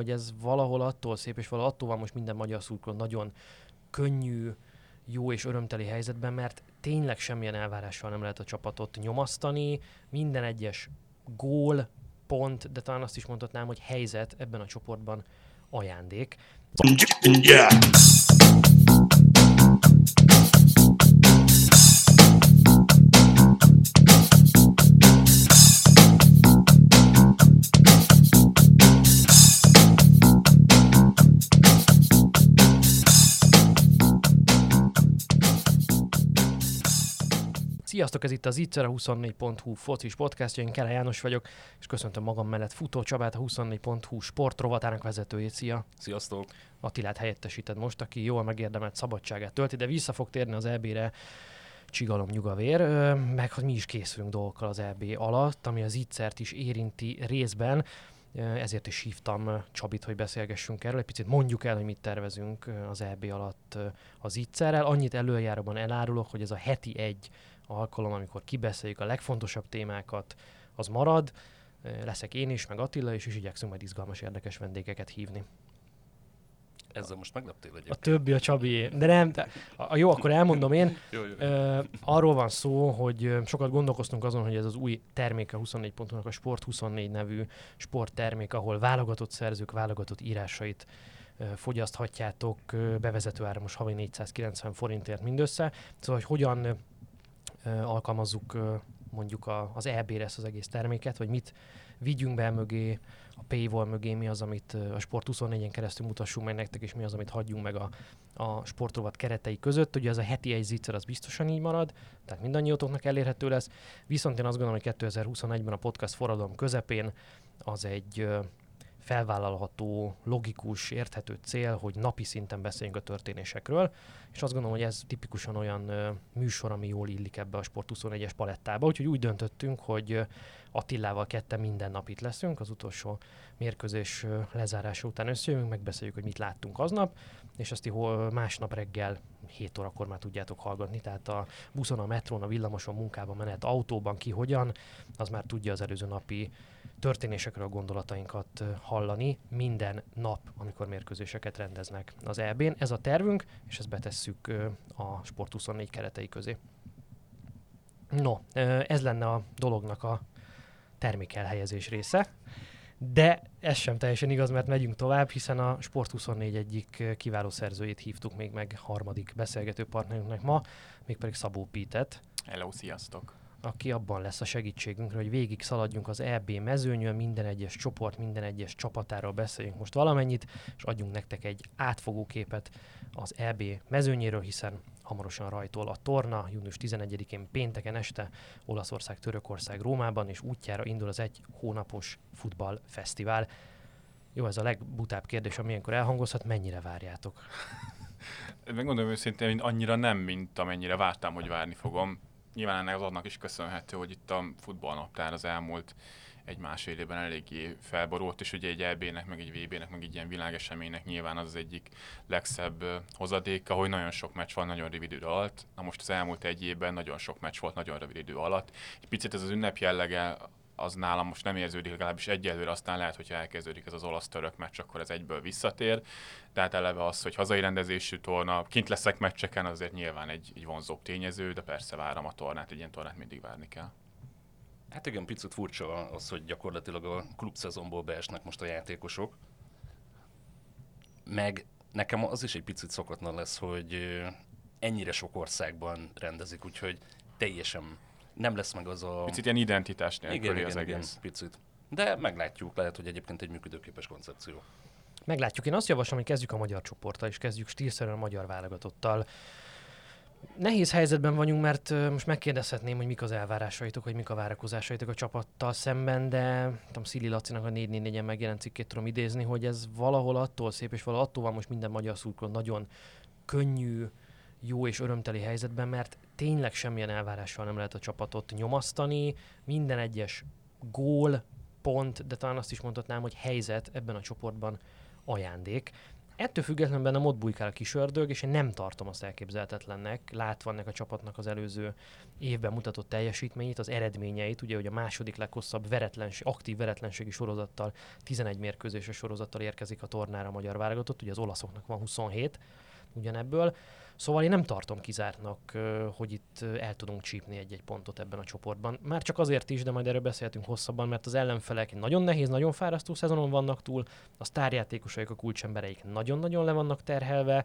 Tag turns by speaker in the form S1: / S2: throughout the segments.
S1: hogy ez valahol attól szép, és valahol attól van most minden magyar szurkoló nagyon könnyű, jó és örömteli helyzetben, mert tényleg semmilyen elvárással nem lehet a csapatot nyomasztani, minden egyes gól, pont, de talán azt is mondhatnám, hogy helyzet ebben a csoportban ajándék. Yeah. Sziasztok, ez itt az Itzer, a 24.hu focis podcastja, én Kele János vagyok, és köszöntöm magam mellett Futó Csabát, a 24.hu sportrovatának vezetőjét. Szia!
S2: Sziasztok!
S1: Attilát helyettesíted most, aki jól megérdemelt szabadságát tölti, de vissza fog térni az EB-re csigalom nyugavér, meg hogy mi is készülünk dolgokkal az EB alatt, ami az Itzert is érinti részben ezért is hívtam Csabit, hogy beszélgessünk erről. Egy picit mondjuk el, hogy mit tervezünk az EB alatt az Itzerrel. Annyit előjáróban elárulok, hogy ez a heti egy alkalom, amikor kibeszéljük a legfontosabb témákat, az marad. Leszek én is, meg Attila is, és igyekszünk majd izgalmas, érdekes vendégeket hívni.
S2: Ezzel most megleptél egyébként.
S1: A többi a Csabi. De nem, de, a, jó, akkor elmondom én. jó, jó. Uh, arról van szó, hogy sokat gondolkoztunk azon, hogy ez az új terméke 24 pontonak a Sport 24 nevű sporttermék, ahol válogatott szerzők, válogatott írásait fogyaszthatjátok bevezető ára most havi 490 forintért mindössze. Szóval, hogy hogyan alkalmazzuk mondjuk a, az EB-re ezt az egész terméket, vagy mit vigyünk be mögé, a paywall mögé, mi az, amit a Sport 24-en keresztül mutassunk meg nektek, és mi az, amit hagyjunk meg a, a sportrovat keretei között. Ugye ez a heti egy zicser az biztosan így marad, tehát mindannyiótoknak elérhető lesz. Viszont én azt gondolom, hogy 2021-ben a podcast forradalom közepén az egy felvállalható, logikus, érthető cél, hogy napi szinten beszéljünk a történésekről, és azt gondolom, hogy ez tipikusan olyan ö, műsor, ami jól illik ebbe a Sport 21-es palettába, úgyhogy úgy döntöttünk, hogy Attilával ketten minden nap itt leszünk, az utolsó mérkőzés lezárása után összejövünk, megbeszéljük, hogy mit láttunk aznap, és azt másnap reggel 7 órakor már tudjátok hallgatni, tehát a buszon, a metrón, a villamoson, munkában menet, autóban ki hogyan, az már tudja az előző napi történésekről gondolatainkat hallani minden nap, amikor mérkőzéseket rendeznek az EB-n. Ez a tervünk, és ezt betesszük a Sport 24 keretei közé. No, ez lenne a dolognak a termékelhelyezés része. De ez sem teljesen igaz, mert megyünk tovább, hiszen a Sport24 egyik kiváló szerzőjét hívtuk még meg harmadik beszélgető partnerünknek ma, mégpedig Szabó Pítet.
S2: Hello, sziasztok!
S1: Aki abban lesz a segítségünkre, hogy végig szaladjunk az EB mezőnyön, minden egyes csoport, minden egyes csapatáról beszéljünk most valamennyit, és adjunk nektek egy átfogó képet az EB mezőnyéről, hiszen hamarosan rajtol a torna, június 11-én pénteken este Olaszország, Törökország, Rómában, és útjára indul az egy hónapos futballfesztivál. Jó, ez a legbutább kérdés, ami ilyenkor elhangozhat, mennyire várjátok?
S2: Megmondom őszintén, hogy annyira nem, mint amennyire vártam, hogy várni fogom nyilván ennek az annak is köszönhető, hogy itt a futballnaptár az elmúlt egy másfél évben eléggé felborult, és ugye egy EB-nek, meg egy VB-nek, meg egy ilyen világeseménynek nyilván az, az egyik legszebb hozadéka, hogy nagyon sok meccs van nagyon rövid idő alatt. Na most az elmúlt egy évben nagyon sok meccs volt nagyon rövid idő alatt. Egy picit ez az ünnep jellege az nálam most nem érződik, legalábbis egyelőre, aztán lehet, hogyha elkezdődik ez az olasz-török meccs, akkor ez egyből visszatér. Tehát eleve az, hogy hazai rendezésű torna, kint leszek meccseken, azért nyilván egy, egy vonzóbb tényező, de persze várom a tornát, egy ilyen tornát mindig várni kell.
S3: Hát igen, picit furcsa az, hogy gyakorlatilag a klubszezonból beesnek most a játékosok. Meg nekem az is egy picit szokatlan lesz, hogy ennyire sok országban rendezik, úgyhogy teljesen nem lesz meg az a...
S2: Picit ilyen identitás nélküli igen, az igen, egész. Igen,
S3: picit. De meglátjuk, lehet, hogy egyébként egy működőképes koncepció.
S1: Meglátjuk. Én azt javaslom, hogy kezdjük a magyar csoporttal, és kezdjük stílszerűen a magyar válogatottal. Nehéz helyzetben vagyunk, mert most megkérdezhetném, hogy mik az elvárásaitok, hogy mik a várakozásaitok a csapattal szemben, de tudom, Szili Lacinak a 4-4-en megjelent cikkét tudom idézni, hogy ez valahol attól szép, és valahol attól van most minden magyar szurkoló nagyon könnyű, jó és örömteli helyzetben, mert tényleg semmilyen elvárással nem lehet a csapatot nyomasztani, minden egyes gól, pont, de talán azt is mondhatnám, hogy helyzet ebben a csoportban ajándék. Ettől függetlenül benne ott bujkál a kis ördög, és én nem tartom azt elképzelhetetlennek, látva ennek a csapatnak az előző évben mutatott teljesítményét, az eredményeit, ugye, hogy a második leghosszabb veretlenség, aktív veretlenségi sorozattal, 11 mérkőzéses sorozattal érkezik a tornára a magyar válogatott, ugye az olaszoknak van 27 ugyanebből. Szóval én nem tartom kizártnak, hogy itt el tudunk csípni egy-egy pontot ebben a csoportban. Már csak azért is, de majd erről beszélhetünk hosszabban, mert az ellenfelek nagyon nehéz, nagyon fárasztó szezonon vannak túl, a sztárjátékosaik, a kulcsembereik nagyon-nagyon le vannak terhelve,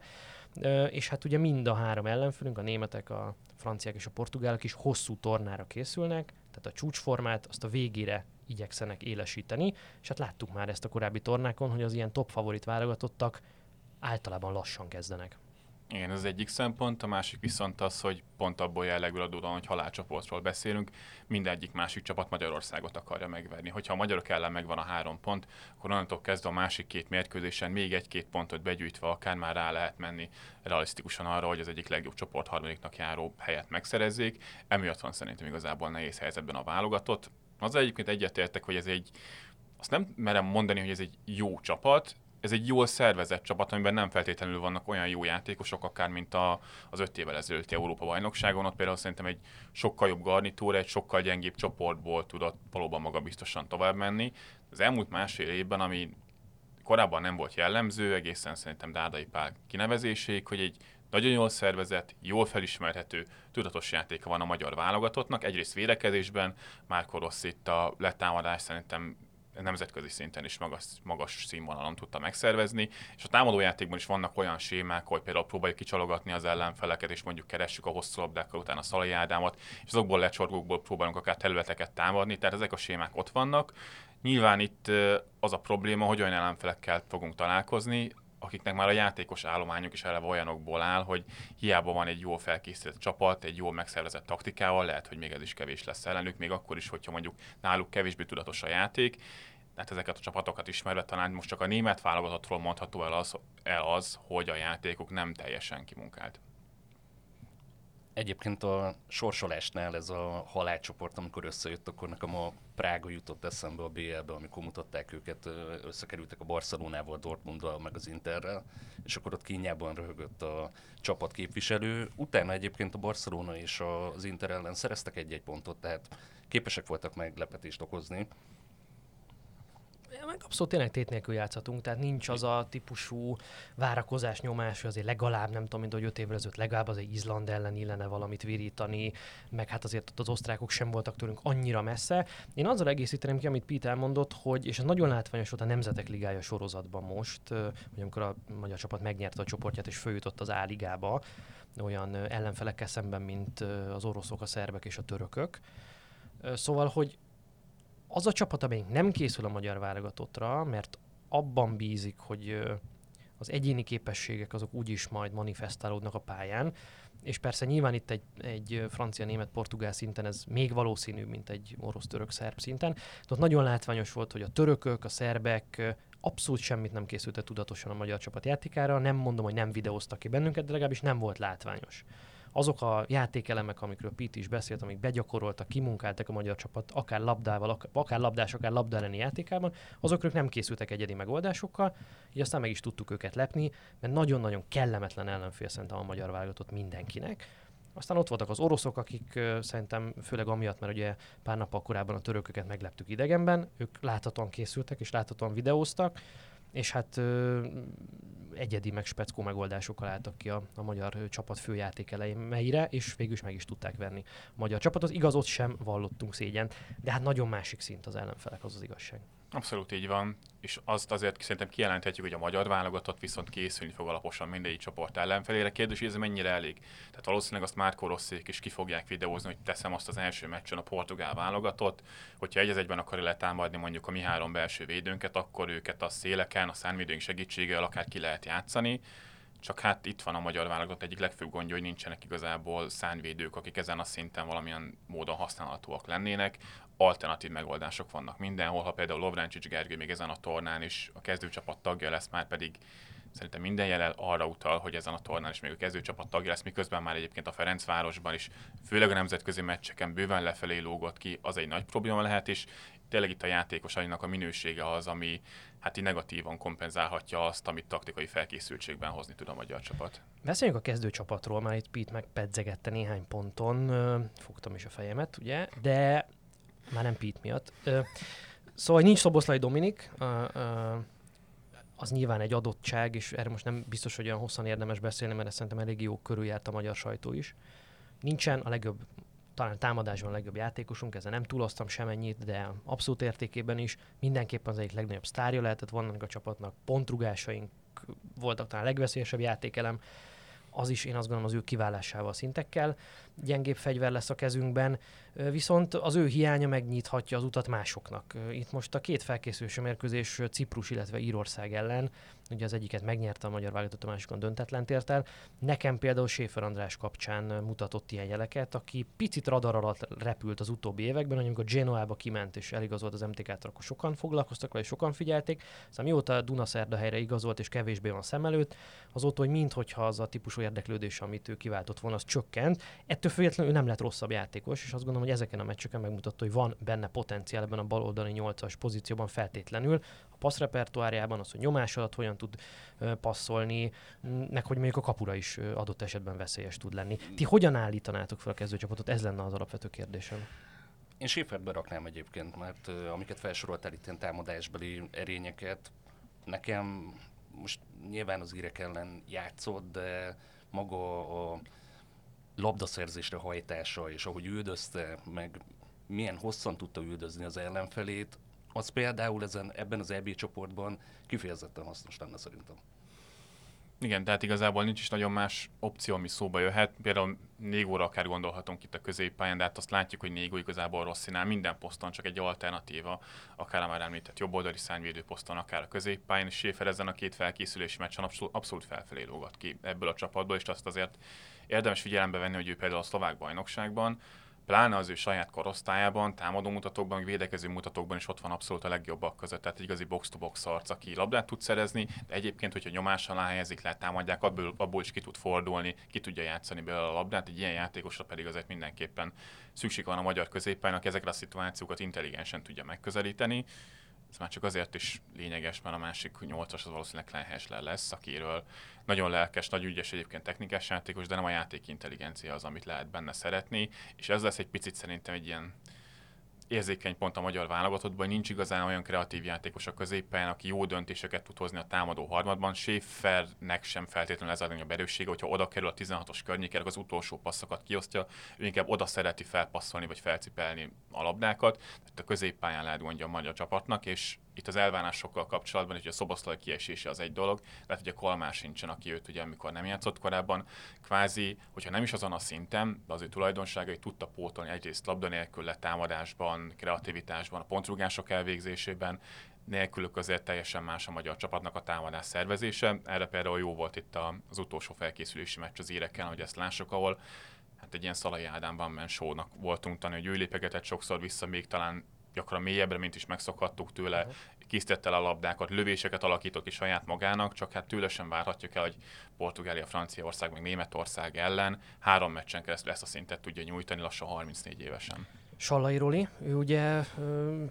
S1: és hát ugye mind a három ellenfelünk, a németek, a franciák és a portugálok is hosszú tornára készülnek, tehát a csúcsformát azt a végére igyekszenek élesíteni, és hát láttuk már ezt a korábbi tornákon, hogy az ilyen top favorit válogatottak általában lassan kezdenek.
S2: Igen, ez az egyik szempont, a másik viszont az, hogy pont abból jellegül adódóan, hogy halálcsoportról beszélünk, mindegyik másik csapat Magyarországot akarja megverni. Hogyha a magyarok ellen megvan a három pont, akkor onnantól kezdve a másik két mérkőzésen még egy-két pontot begyűjtve akár már rá lehet menni realisztikusan arra, hogy az egyik legjobb csoport harmadiknak járó helyet megszerezzék. Emiatt van szerintem igazából nehéz helyzetben a válogatott. Az egyébként egyetértek, hogy ez egy azt nem merem mondani, hogy ez egy jó csapat, ez egy jól szervezett csapat, amiben nem feltétlenül vannak olyan jó játékosok, akár mint a, az öt évvel ezelőtti Európa bajnokságon, ott például szerintem egy sokkal jobb garnitúra, egy sokkal gyengébb csoportból tudott valóban magabiztosan tovább menni. Az elmúlt másfél évben, ami korábban nem volt jellemző, egészen szerintem Dádai Pál kinevezéséig, hogy egy nagyon jól szervezett, jól felismerhető, tudatos játéka van a magyar válogatottnak. Egyrészt védekezésben, Márko Rossz itt a letámadás szerintem nemzetközi szinten is magas, magas színvonalon tudta megszervezni, és a támadójátékban is vannak olyan sémák, hogy például próbáljuk kicsalogatni az ellenfeleket, és mondjuk keressük a hosszú labdákkal utána a Szalai Ádámot, és azokból lecsorgókból próbálunk akár területeket támadni, tehát ezek a sémák ott vannak. Nyilván itt az a probléma, hogy olyan ellenfelekkel fogunk találkozni, akiknek már a játékos állományuk is eleve olyanokból áll, hogy hiába van egy jól felkészített csapat, egy jól megszervezett taktikával, lehet, hogy még ez is kevés lesz ellenük, még akkor is, hogyha mondjuk náluk kevésbé tudatos a játék. Tehát ezeket a csapatokat ismerve talán most csak a német válogatottról mondható el az, el az, hogy a játékuk nem teljesen kimunkált.
S3: Egyébként a sorsolásnál ez a halálcsoport, amikor összejött, akkor nekem a Prága jutott eszembe a BL-be, amikor mutatták őket, összekerültek a Barcelonával, Dortmunddal, meg az Interrel, és akkor ott kínjában röhögött a csapat képviselő. Utána egyébként a Barcelona és az Inter ellen szereztek egy-egy pontot, tehát képesek voltak meglepetést okozni
S1: meg abszolút tényleg tét nélkül játszhatunk, tehát nincs az a típusú várakozás, nyomás, hogy azért legalább, nem tudom, mint hogy öt évvel ezelőtt legalább az egy Izland ellen illene valamit virítani, meg hát azért ott az osztrákok sem voltak tőlünk annyira messze. Én azzal egészíteném ki, amit Pete elmondott, hogy, és ez nagyon látványos volt a Nemzetek Ligája sorozatban most, hogy amikor a magyar csapat megnyerte a csoportját és följutott az A-ligába, olyan ellenfelekkel szemben, mint az oroszok, a szerbek és a törökök. Szóval, hogy az a csapat, amelyik nem készül a magyar válogatottra, mert abban bízik, hogy az egyéni képességek azok úgyis majd manifestálódnak a pályán, és persze nyilván itt egy, egy francia, német, portugál szinten ez még valószínűbb, mint egy orosz, török, szerb szinten. De ott nagyon látványos volt, hogy a törökök, a szerbek abszolút semmit nem készültek tudatosan a magyar csapat játékára. Nem mondom, hogy nem videóztak ki bennünket, de legalábbis nem volt látványos azok a játékelemek, amikről Pete is beszélt, amik begyakoroltak, kimunkáltak a magyar csapat, akár labdával, akár labdás, akár labda elleni játékában, azokról nem készültek egyedi megoldásokkal, így aztán meg is tudtuk őket lepni, mert nagyon-nagyon kellemetlen ellenfél szerintem a magyar válogatott mindenkinek. Aztán ott voltak az oroszok, akik szerintem főleg amiatt, mert ugye pár nappal korábban a törököket megleptük idegenben, ők láthatóan készültek és láthatóan videóztak, és hát uh, egyedi, meg speckó megoldásokkal álltak ki a, a magyar csapat főjáték elemeire, és végül is meg is tudták venni a magyar csapatot. Igaz, ott sem vallottunk szégyen, de hát nagyon másik szint az ellenfelek, az az igazság.
S2: Abszolút így van, és azt azért szerintem kijelenthetjük, hogy a magyar válogatott viszont készülni fog alaposan mindegyik csoport ellenfelére. Kérdés, hogy ez mennyire elég. Tehát valószínűleg azt már Rosszék is ki fogják videózni, hogy teszem azt az első meccsen a portugál válogatott, hogyha egy egyben akar letámadni mondjuk a mi három belső védőnket, akkor őket a széleken, a szánvédőink segítségével akár ki lehet játszani csak hát itt van a magyar válogatott egyik legfőbb gondja, hogy nincsenek igazából szánvédők, akik ezen a szinten valamilyen módon használhatóak lennének. Alternatív megoldások vannak mindenhol, ha például Lovráncsics Gergő még ezen a tornán is a kezdőcsapat tagja lesz, már pedig szerintem minden jelen arra utal, hogy ezen a tornán is még a kezdőcsapat tagja lesz, miközben már egyébként a Ferencvárosban is, főleg a nemzetközi meccseken bőven lefelé lógott ki, az egy nagy probléma lehet, és tényleg itt a játékosainak a minősége az, ami hát így negatívan kompenzálhatja azt, amit taktikai felkészültségben hozni tud a magyar csapat.
S1: Beszéljünk a kezdőcsapatról, már itt Pete megpedzegette néhány ponton, fogtam is a fejemet, ugye, de már nem Pete miatt. Szóval nincs Szoboszlai Dominik, az nyilván egy adottság, és erre most nem biztos, hogy olyan hosszan érdemes beszélni, mert ezt szerintem elég jó körüljárt a magyar sajtó is. Nincsen a legjobb, talán támadásban a legjobb játékosunk, ezzel nem túloztam semennyit, de abszolút értékében is mindenképpen az egyik legnagyobb sztárja lehetett vannak a csapatnak, pontrugásaink voltak talán a legveszélyesebb játékelem, az is én azt gondolom az ő kiválásával szintekkel gyengébb fegyver lesz a kezünkben, viszont az ő hiánya megnyithatja az utat másoknak. Itt most a két felkészülési mérkőzés Ciprus, illetve Írország ellen, ugye az egyiket megnyerte a magyar válogatott, a másikon döntetlen tért el. Nekem például Séfer András kapcsán mutatott ilyen jeleket, aki picit radar alatt repült az utóbbi években, hogy amikor Genoába kiment és eligazolt az MTK-t, akkor sokan foglalkoztak vele, sokan figyelték. Aztán mióta Dunaszerda helyre igazolt és kevésbé van szem előtt, azóta, hogy minthogyha az a típusú érdeklődés, amit ő kiváltott volna, az csökkent. Ettől függetlenül ő nem lett rosszabb játékos, és azt gondolom, hogy ezeken a meccseken megmutatta, hogy van benne potenciál ebben a baloldali 8-as pozícióban feltétlenül. A passzrepertoárjában az, hogy nyomás alatt hogyan tud passzolni, meg hogy mondjuk a kapura is adott esetben veszélyes tud lenni. Ti hogyan állítanátok fel a kezdőcsapatot? Ez lenne az alapvető kérdésem.
S3: Én Séfert beraknám egyébként, mert amiket felsoroltál itt ilyen támadásbeli erényeket, nekem most nyilván az írek ellen játszott, de maga a labdaszerzésre hajtása, és ahogy üldözte, meg milyen hosszan tudta üldözni az ellenfelét, az például ezen, ebben az EB csoportban kifejezetten hasznos lenne szerintem.
S2: Igen, tehát igazából nincs is nagyon más opció, ami szóba jöhet. Például Négóra akár gondolhatunk itt a középpályán, de hát azt látjuk, hogy Négó igazából Rosszinál minden poszton csak egy alternatíva, akár a már említett jobboldali szányvédő poszton, akár a középpályán, és Schäfer ezen a két felkészülési meccsen abszolút, abszolút felfelé lógat ki ebből a csapatból, és azt azért érdemes figyelembe venni, hogy ő például a szlovák bajnokságban pláne az ő saját korosztályában, támadó mutatókban, védekező mutatókban is ott van abszolút a legjobbak között. Tehát igazi box-to-box arc, aki labdát tud szerezni, de egyébként, hogyha nyomás alá helyezik le, támadják, abból, abból is ki tud fordulni, ki tudja játszani belőle a labdát. Egy ilyen játékosra pedig azért mindenképpen szükség van a magyar középpálynak, ezekre a szituációkat intelligensen tudja megközelíteni ez már csak azért is lényeges, mert a másik nyolcas az valószínűleg Klein Hessler lesz, akiről nagyon lelkes, nagy ügyes egyébként technikás játékos, de nem a játék intelligencia az, amit lehet benne szeretni, és ez lesz egy picit szerintem egy ilyen érzékeny pont a magyar válogatottban, nincs igazán olyan kreatív játékos a középen, aki jó döntéseket tud hozni a támadó harmadban. Schäfernek sem feltétlenül ez a legnagyobb erőssége, hogyha oda kerül a 16-os környékre, az utolsó passzokat kiosztja, ő inkább oda szereti felpasszolni vagy felcipelni a labdákat. Tehát a középpályán lehet gondja a magyar csapatnak, és itt az elvárásokkal kapcsolatban, hogy a Szoboszlai kiesése az egy dolog, lehet, hogy a Kolmár sincsen, aki őt ugye amikor nem játszott korábban, kvázi, hogyha nem is azon a szinten, de az ő tulajdonságai tudta pótolni egyrészt labda nélkül letámadásban, kreativitásban, a pontrugások elvégzésében, nélkülük azért teljesen más a magyar csapatnak a támadás szervezése. Erre például jó volt itt az utolsó felkészülési meccs az érekkel, hogy ezt lássuk, ahol hát egy ilyen Szalai Ádám van men voltunk tanulni, hogy ő lépegetett sokszor vissza, még talán gyakran mélyebbre, mint is megszokhattuk tőle, uh-huh. készítette el a labdákat, lövéseket alakított ki saját magának, csak hát tőle sem várhatjuk el, hogy Portugália, Franciaország, meg Németország ellen három meccsen keresztül ezt a szintet tudja nyújtani lassan 34 évesen.
S1: Sallai Roli, ő ugye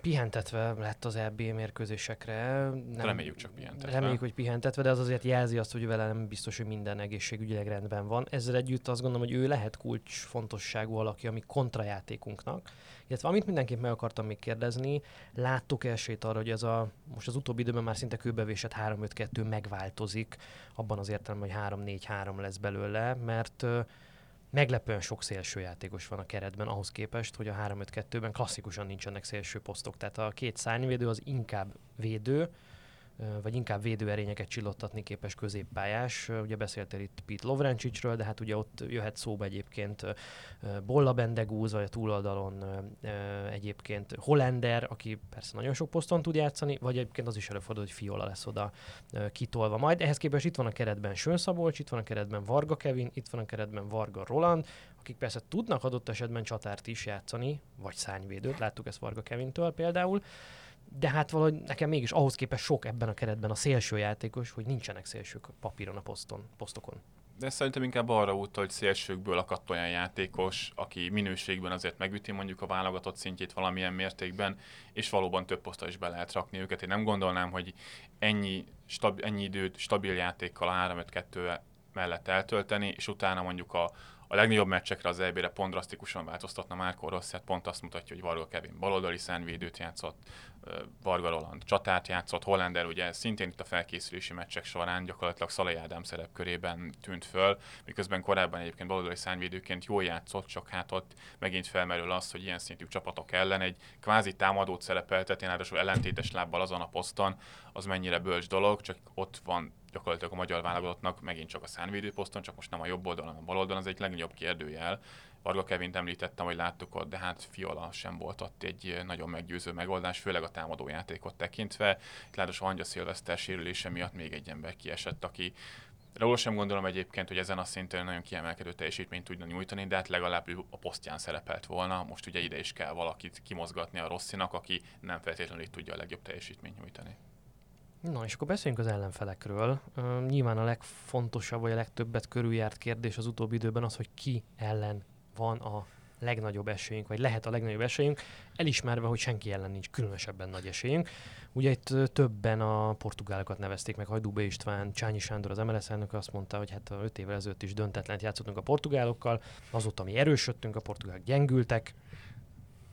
S1: pihentetve lett az EB mérkőzésekre.
S2: Nem, reméljük csak pihentetve.
S1: Reméljük, hogy pihentetve, de az azért jelzi azt, hogy vele nem biztos, hogy minden egészségügyileg rendben van. Ezzel együtt azt gondolom, hogy ő lehet kulcs fontosságú valaki, ami kontrajátékunknak. Illetve amit mindenképp meg akartam még kérdezni, láttuk esélyt arra, hogy ez a most az utóbbi időben már szinte kőbevésett 3-5-2 megváltozik, abban az értelemben, hogy 3-4-3 lesz belőle, mert meglepően sok szélső játékos van a keretben ahhoz képest, hogy a 3-5-2-ben klasszikusan nincsenek szélső posztok. Tehát a két szárnyvédő az inkább védő, vagy inkább védőerényeket csillottatni képes középpályás. Ugye beszéltél itt Pete Lovrencsicsről, de hát ugye ott jöhet szóba egyébként Bolla Bendegúz, vagy a túloldalon egyébként Hollander, aki persze nagyon sok poszton tud játszani, vagy egyébként az is előfordul, hogy Fiola lesz oda kitolva majd. Ehhez képest itt van a keretben Sön Szabolcs, itt van a keretben Varga Kevin, itt van a keretben Varga Roland, akik persze tudnak adott esetben csatárt is játszani, vagy szányvédőt, láttuk ezt Varga Kevintől például, de hát valahogy nekem mégis ahhoz képest sok ebben a keretben a szélső játékos, hogy nincsenek szélsők papíron a poszton, posztokon.
S2: De szerintem inkább arra út, hogy szélsőkből akadt olyan játékos, aki minőségben azért megüti mondjuk a válogatott szintjét valamilyen mértékben, és valóban több posztra is be lehet rakni őket. Én nem gondolnám, hogy ennyi, stab, ennyi időt stabil játékkal a 3-5-2 mellett eltölteni, és utána mondjuk a, a legnagyobb meccsekre az EB-re pont drasztikusan változtatna Márko Rossi, pont azt mutatja, hogy Varga Kevin baloldali szánvédőt játszott, Varga Roland csatát játszott, Hollander ugye szintén itt a felkészülési meccsek során gyakorlatilag Szalai Ádám szerepkörében tűnt föl, miközben korábban egyébként baloldali szárnyvédőként jól játszott, csak hát ott megint felmerül az, hogy ilyen szintű csapatok ellen egy kvázi támadót szerepeltetni, ráadásul ellentétes lábbal azon a poszton, az mennyire bölcs dolog, csak ott van gyakorlatilag a magyar válogatottnak megint csak a szánvédő poszton, csak most nem a jobb oldalon, a bal oldalon, az egy legnagyobb kérdőjel. Varga Kevint említettem, hogy láttuk ott, de hát Fiola sem volt ott egy nagyon meggyőző megoldás, főleg a támadó játékot tekintve. Ráadásul Angya Szilveszter sérülése miatt még egy ember kiesett, aki Róla sem gondolom egyébként, hogy ezen a szinten nagyon kiemelkedő teljesítményt tudna nyújtani, de hát legalább a posztján szerepelt volna. Most ugye ide is kell valakit kimozgatni a Rosszinak, aki nem feltétlenül itt tudja a legjobb teljesítményt nyújtani.
S1: Na, és akkor beszéljünk az ellenfelekről. Uh, nyilván a legfontosabb, vagy a legtöbbet körüljárt kérdés az utóbbi időben az, hogy ki ellen van a legnagyobb esélyünk, vagy lehet a legnagyobb esélyünk, elismerve, hogy senki ellen nincs különösebben nagy esélyünk. Ugye itt többen a portugálokat nevezték meg, Hajdú B. István, Csányi Sándor, az MLS elnök azt mondta, hogy hát 5 évvel ezelőtt is döntetlent játszottunk a portugálokkal, azóta mi erősödtünk, a portugálok gyengültek,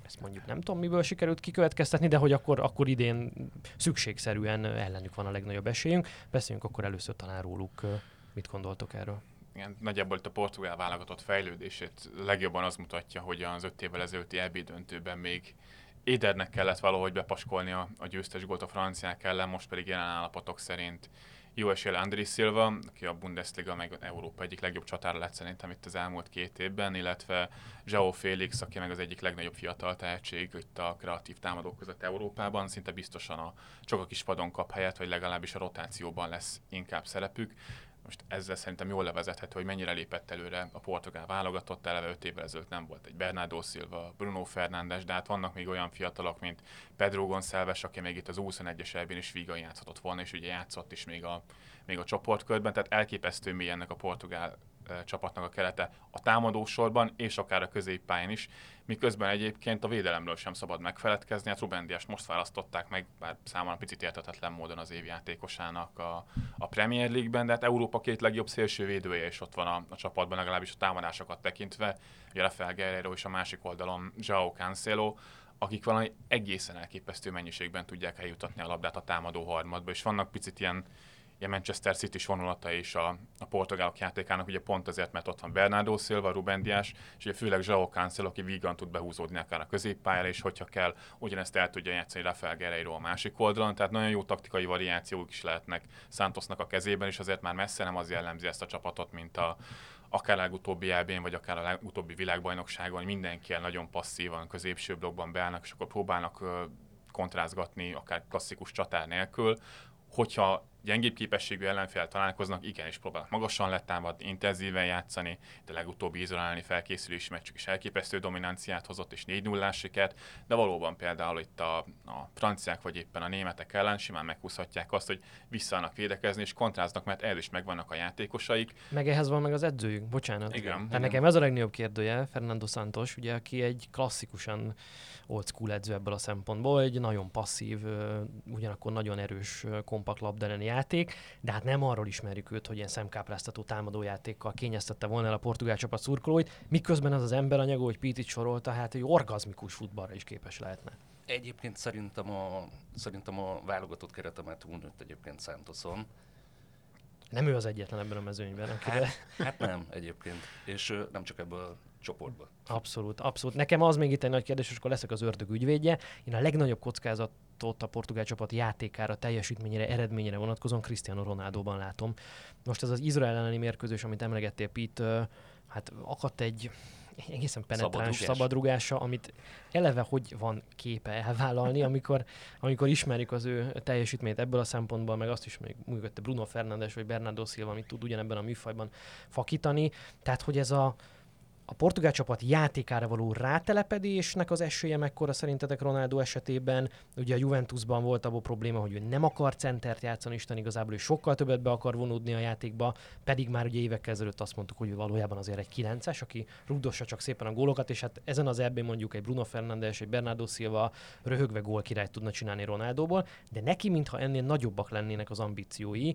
S1: ezt mondjuk nem tudom, miből sikerült kikövetkeztetni, de hogy akkor, akkor idén szükségszerűen ellenük van a legnagyobb esélyünk. Beszéljünk akkor először talán róluk. Mit gondoltok erről?
S2: Igen, nagyjából itt a portugál válogatott fejlődését legjobban az mutatja, hogy az öt évvel ezelőtti EB döntőben még Édernek kellett valahogy bepaskolni a, a győztes gólt a franciák ellen, most pedig jelen állapotok szerint jó esélye Andrés Silva, aki a Bundesliga meg Európa egyik legjobb csatára lett szerintem itt az elmúlt két évben, illetve João Félix, aki meg az egyik legnagyobb fiatal tehetség itt a kreatív támadók között Európában, szinte biztosan a csak a kis padon kap helyet, vagy legalábbis a rotációban lesz inkább szerepük. Most ezzel szerintem jól levezethető, hogy mennyire lépett előre a portugál válogatott, eleve 5 évvel ezelőtt nem volt egy Bernardo Silva, Bruno Fernández, de hát vannak még olyan fiatalok, mint Pedro Gonçalves, aki még itt az 21-es elbén is vígan játszhatott volna, és ugye játszott is még a, még a csoportkörben, tehát elképesztő mély ennek a portugál csapatnak a kerete a támadósorban és akár a középpályán is, miközben egyébként a védelemről sem szabad megfeledkezni. Hát Ruben Dias most választották meg, bár számomra picit értetetlen módon az évjátékosának a, a Premier League-ben, de hát Európa két legjobb szélső védője is ott van a, a csapatban, legalábbis a támadásokat tekintve. Ugye Rafael Guerrero és a másik oldalon João Cancelo, akik valami egészen elképesztő mennyiségben tudják eljutatni a labdát a támadó harmadba, és vannak picit ilyen a Manchester City vonulata is a, a portugálok játékának, ugye pont azért, mert ott van Bernardo Silva, Ruben Dias, és ugye főleg João Cancelo, aki vígan tud behúzódni akár a középpályára, és hogyha kell, ugyanezt el tudja játszani Rafael Guerreiro a másik oldalon, tehát nagyon jó taktikai variációk is lehetnek Santosnak a kezében, és azért már messze nem az jellemzi ezt a csapatot, mint a, akár a legutóbbi elbén, vagy akár a legutóbbi világbajnokságon, mindenki nagyon passzívan középső blokkban beállnak, és akkor próbálnak kontrázgatni, akár klasszikus csatár nélkül, hogyha gyengébb képességű ellenfél találkoznak, igenis próbálnak magasan letámadni, intenzíven játszani, de legutóbbi izolálni felkészülési meccsük is elképesztő dominanciát hozott, és 4 0 sikert, de valóban például itt a, a franciák vagy éppen a németek ellen simán meghúzhatják azt, hogy visszaállnak védekezni, és kontráznak, mert el is megvannak a játékosaik.
S1: Meg ehhez van meg az edzőjük, bocsánat.
S2: Igen. Tehát
S1: igen. nekem ez a legnagyobb kérdője, Fernando Santos, ugye, aki egy klasszikusan old school edző ebből a szempontból, egy nagyon passzív, ugyanakkor nagyon erős kompakt labdarúgó játék, de hát nem arról ismerjük őt, hogy ilyen szemkápráztató támadójátékkal kényeztette volna el a portugál csapat szurkolóit, miközben az az emberanyagó, hogy Pitit sorolta, hát egy orgazmikus futballra is képes lehetne.
S3: Egyébként szerintem a, szerintem a válogatott keretemet túlnőtt egyébként Santoson.
S1: Nem ő az egyetlen ebben a mezőnyben.
S3: Akire... Hát, hát nem egyébként, és nem csak ebből a csoportba.
S1: Abszolút, abszolút. Nekem az még itt egy nagy kérdés, és akkor leszek az ördög ügyvédje. Én a legnagyobb kockázatot a portugál csapat játékára, teljesítményére, eredményére vonatkozóan Cristiano Ronaldoban látom. Most ez az Izrael elleni mérkőzés, amit emlegettél, Pete, hát akadt egy egészen penetráns szabadrugás. szabadrugása, amit eleve hogy van képe elvállalni, amikor, amikor ismerjük az ő teljesítményt ebből a szempontból, meg azt is még mondjuk Bruno Fernandes vagy Bernardo Silva, amit tud ugyanebben a műfajban fakítani. Tehát, hogy ez a, a portugál csapat játékára való rátelepedésnek az esélye mekkora szerintetek Ronaldo esetében? Ugye a Juventusban volt abból probléma, hogy ő nem akar centert játszani, Isten igazából ő sokkal többet be akar vonódni a játékba, pedig már ugye évekkel ezelőtt azt mondtuk, hogy ő valójában azért egy 9-es, aki rugdossa csak szépen a gólokat, és hát ezen az ebben mondjuk egy Bruno Fernandes, egy Bernardo Silva röhögve gólkirályt tudna csinálni Ronaldóból, de neki mintha ennél nagyobbak lennének az ambíciói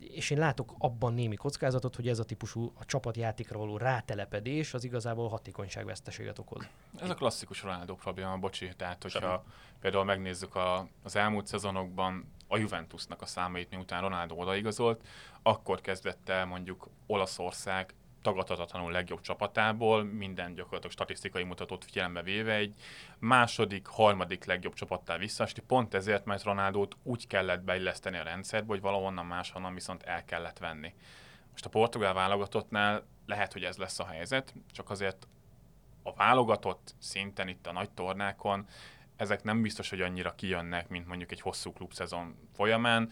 S1: és én látok abban némi kockázatot, hogy ez a típusú a csapatjátékra való rátelepedés az igazából hatékonyságveszteséget okoz.
S2: Ez a klasszikus Ronaldo probléma, bocsi, tehát hogyha Semmi. például megnézzük a, az elmúlt szezonokban a Juventusnak a számait, miután Ronaldo odaigazolt, akkor kezdett el mondjuk Olaszország tagadhatatlanul legjobb csapatából, minden gyakorlatilag statisztikai mutatót figyelembe véve egy második, harmadik legjobb csapattá visszaesti, pont ezért, mert Ronaldót úgy kellett beilleszteni a rendszerbe, hogy valahonnan máshonnan viszont el kellett venni. Most a portugál válogatottnál lehet, hogy ez lesz a helyzet, csak azért a válogatott szinten itt a nagy tornákon ezek nem biztos, hogy annyira kijönnek, mint mondjuk egy hosszú klubszezon folyamán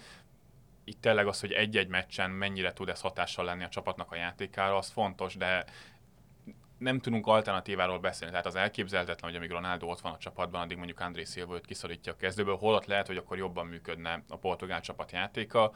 S2: itt tényleg az, hogy egy-egy meccsen mennyire tud ez hatással lenni a csapatnak a játékára, az fontos, de nem tudunk alternatíváról beszélni. Tehát az elképzelhetetlen, hogy amíg Ronaldo ott van a csapatban, addig mondjuk André Silva őt kiszorítja a kezdőből, holott lehet, hogy akkor jobban működne a portugál csapat játéka.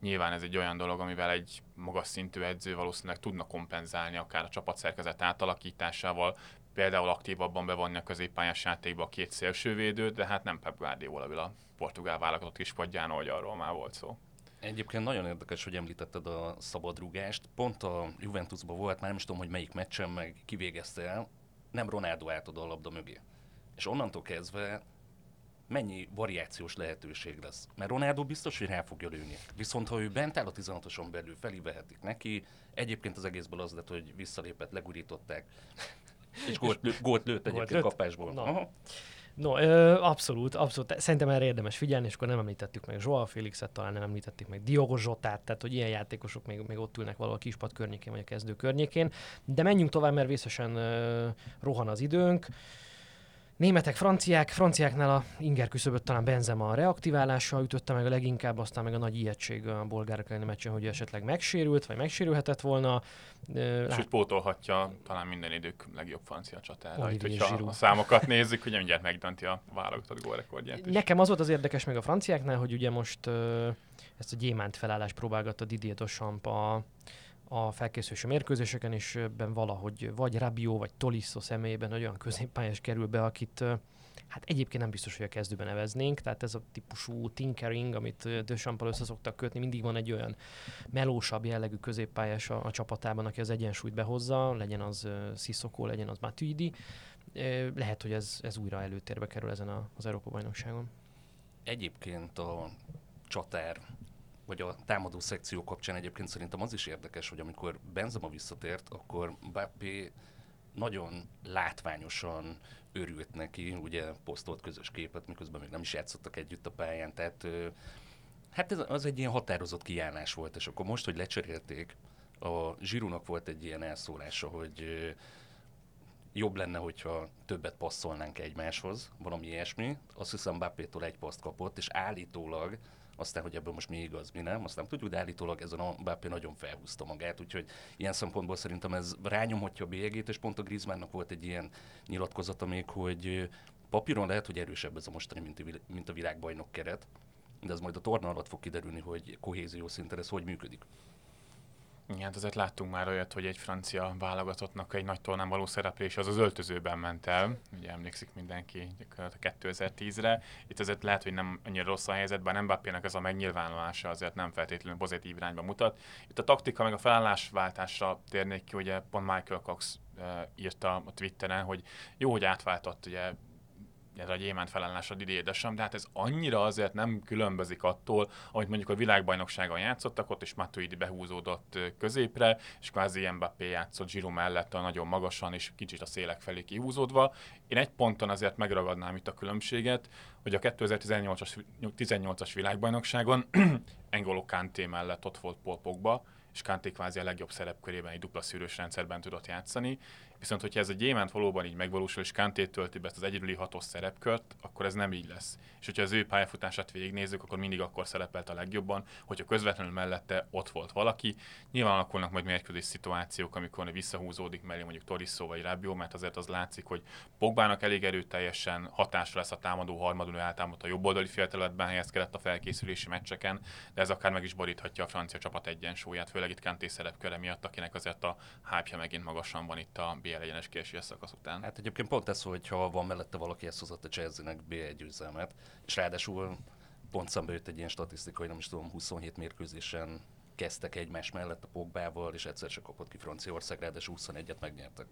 S2: Nyilván ez egy olyan dolog, amivel egy magas szintű edző valószínűleg tudna kompenzálni akár a csapatszerkezet átalakításával, például aktívabban bevonni a középpályás játékba a két szélsővédőt, de hát nem Pep Guardiola, a portugál válogatott kispadján, ahogy arról már volt szó.
S3: Egyébként nagyon érdekes, hogy említetted a szabadrugást. Pont a Juventusban volt, már nem is tudom, hogy melyik meccsen meg kivégezte el, nem Ronaldo átad a labda mögé. És onnantól kezdve mennyi variációs lehetőség lesz. Mert Ronaldo biztos, hogy rá fogja lőni. Viszont ha ő bent áll a 16-oson belül, felívehetik neki. Egyébként az egészből az lett, hogy visszalépett, legurították. És gólt, lő, gólt lőtt egyébként gólt kapásból. No.
S1: No, ö, abszolút, abszolút. Szerintem erre érdemes figyelni, és akkor nem említettük meg Joao Félixet, talán nem említettük meg Diogo Zsotát, tehát hogy ilyen játékosok még, még ott ülnek valahol a kispad környékén, vagy a kezdő környékén. De menjünk tovább, mert vészesen ö, rohan az időnk. Németek, franciák, franciáknál a inger küszöböt talán Benzema a reaktiválással ütötte meg a leginkább, aztán meg a nagy ijegység a bolgárok elleni meccsen, hogy esetleg megsérült, vagy megsérülhetett volna.
S2: Sőt, pótolhatja talán minden idők legjobb francia csatára, hogyha a számokat nézzük, hogy mindjárt megdönti a válogatott gólrekordját.
S1: Nekem az volt az érdekes meg a franciáknál, hogy ugye most ezt a gyémánt felállást próbálgatta Didier Deschamps a, a felkészülési mérkőzéseken, és ebben valahogy vagy Rabiot, vagy Tolisso személyében olyan középpályás kerül be, akit hát egyébként nem biztos, hogy a kezdőben neveznénk, tehát ez a típusú tinkering, amit Dösampal össze szoktak kötni, mindig van egy olyan melósabb jellegű középpályás a, a csapatában, aki az egyensúlyt behozza, legyen az Sissoko, legyen az Matuidi. Lehet, hogy ez, ez újra előtérbe kerül ezen a, az Európa-bajnokságon.
S3: Egyébként a csatár vagy a támadó szekció kapcsán egyébként szerintem az is érdekes, hogy amikor Benzema visszatért, akkor Bappé nagyon látványosan örült neki, ugye posztolt közös képet, miközben még nem is játszottak együtt a pályán, tehát hát ez az egy ilyen határozott kiállás volt, és akkor most, hogy lecserélték, a Zsirúnak volt egy ilyen elszólása, hogy jobb lenne, hogyha többet passzolnánk egymáshoz, valami ilyesmi. Azt hiszem Bappétól egy paszt kapott, és állítólag aztán, hogy ebből most mi igaz, mi nem, azt nem tudjuk, de állítólag ezen a Mbappé nagyon felhúzta magát, úgyhogy ilyen szempontból szerintem ez rányomhatja a bélyegét, és pont a Griezmannnak volt egy ilyen nyilatkozata még, hogy papíron lehet, hogy erősebb ez a mostani, mint a világbajnok keret, de ez majd a torna alatt fog kiderülni, hogy kohézió szinten ez hogy működik.
S2: Hát azért láttunk már olyat, hogy egy francia válogatottnak egy nagy tornán való szereplés az az öltözőben ment el. Ugye emlékszik mindenki 2010-re. Itt azért lehet, hogy nem annyira rossz a helyzetben, nem Mbappének ez a megnyilvánulása azért nem feltétlenül pozitív irányba mutat. Itt a taktika meg a felállásváltásra térnék ki, ugye pont Michael Cox írta a Twitteren, hogy jó, hogy átváltott ugye ez a gyémánt felállás a Didier Deschamps, de hát ez annyira azért nem különbözik attól, amit mondjuk a világbajnokságon játszottak, ott is Matuidi behúzódott középre, és kvázi Mbappé játszott Giro mellett a nagyon magasan, és kicsit a szélek felé kihúzódva. Én egy ponton azért megragadnám itt a különbséget, hogy a 2018-as 18-as világbajnokságon Engolo Kanté mellett ott volt Paul és Kanté kvázi a legjobb szerepkörében egy dupla szűrős rendszerben tudott játszani. Viszont, hogyha ez a gyémánt valóban így megvalósul, és Kanté tölti be ezt az egyedüli hatos szerepkört, akkor ez nem így lesz. És hogyha az ő pályafutását végignézzük, akkor mindig akkor szerepelt a legjobban, hogyha közvetlenül mellette ott volt valaki. Nyilván alakulnak majd mérkőzés szituációk, amikor visszahúzódik mellé mondjuk Torisso vagy Rabiot, mert azért az látszik, hogy Pogbának elég erőteljesen hatásra lesz a támadó harmadul eltámadt a jobb oldali félterületben helyezkedett a felkészülési meccseken, de ez akár meg is boríthatja a francia csapat egyensúlyát, főleg itt Kanté szerepköre miatt, akinek azért a hype megint magasan van itt a BL egyenes kieséses szakasz után.
S3: Hát egyébként pont ez, hogyha van mellette valaki, ezt hozott a Chelsea-nek B1 győzelmet, és ráadásul pont szembe jött egy ilyen statisztika, hogy nem is tudom, 27 mérkőzésen kezdtek egymás mellett a Pogbával, és egyszer csak kapott ki Franciaország, ráadásul 21-et megnyertek.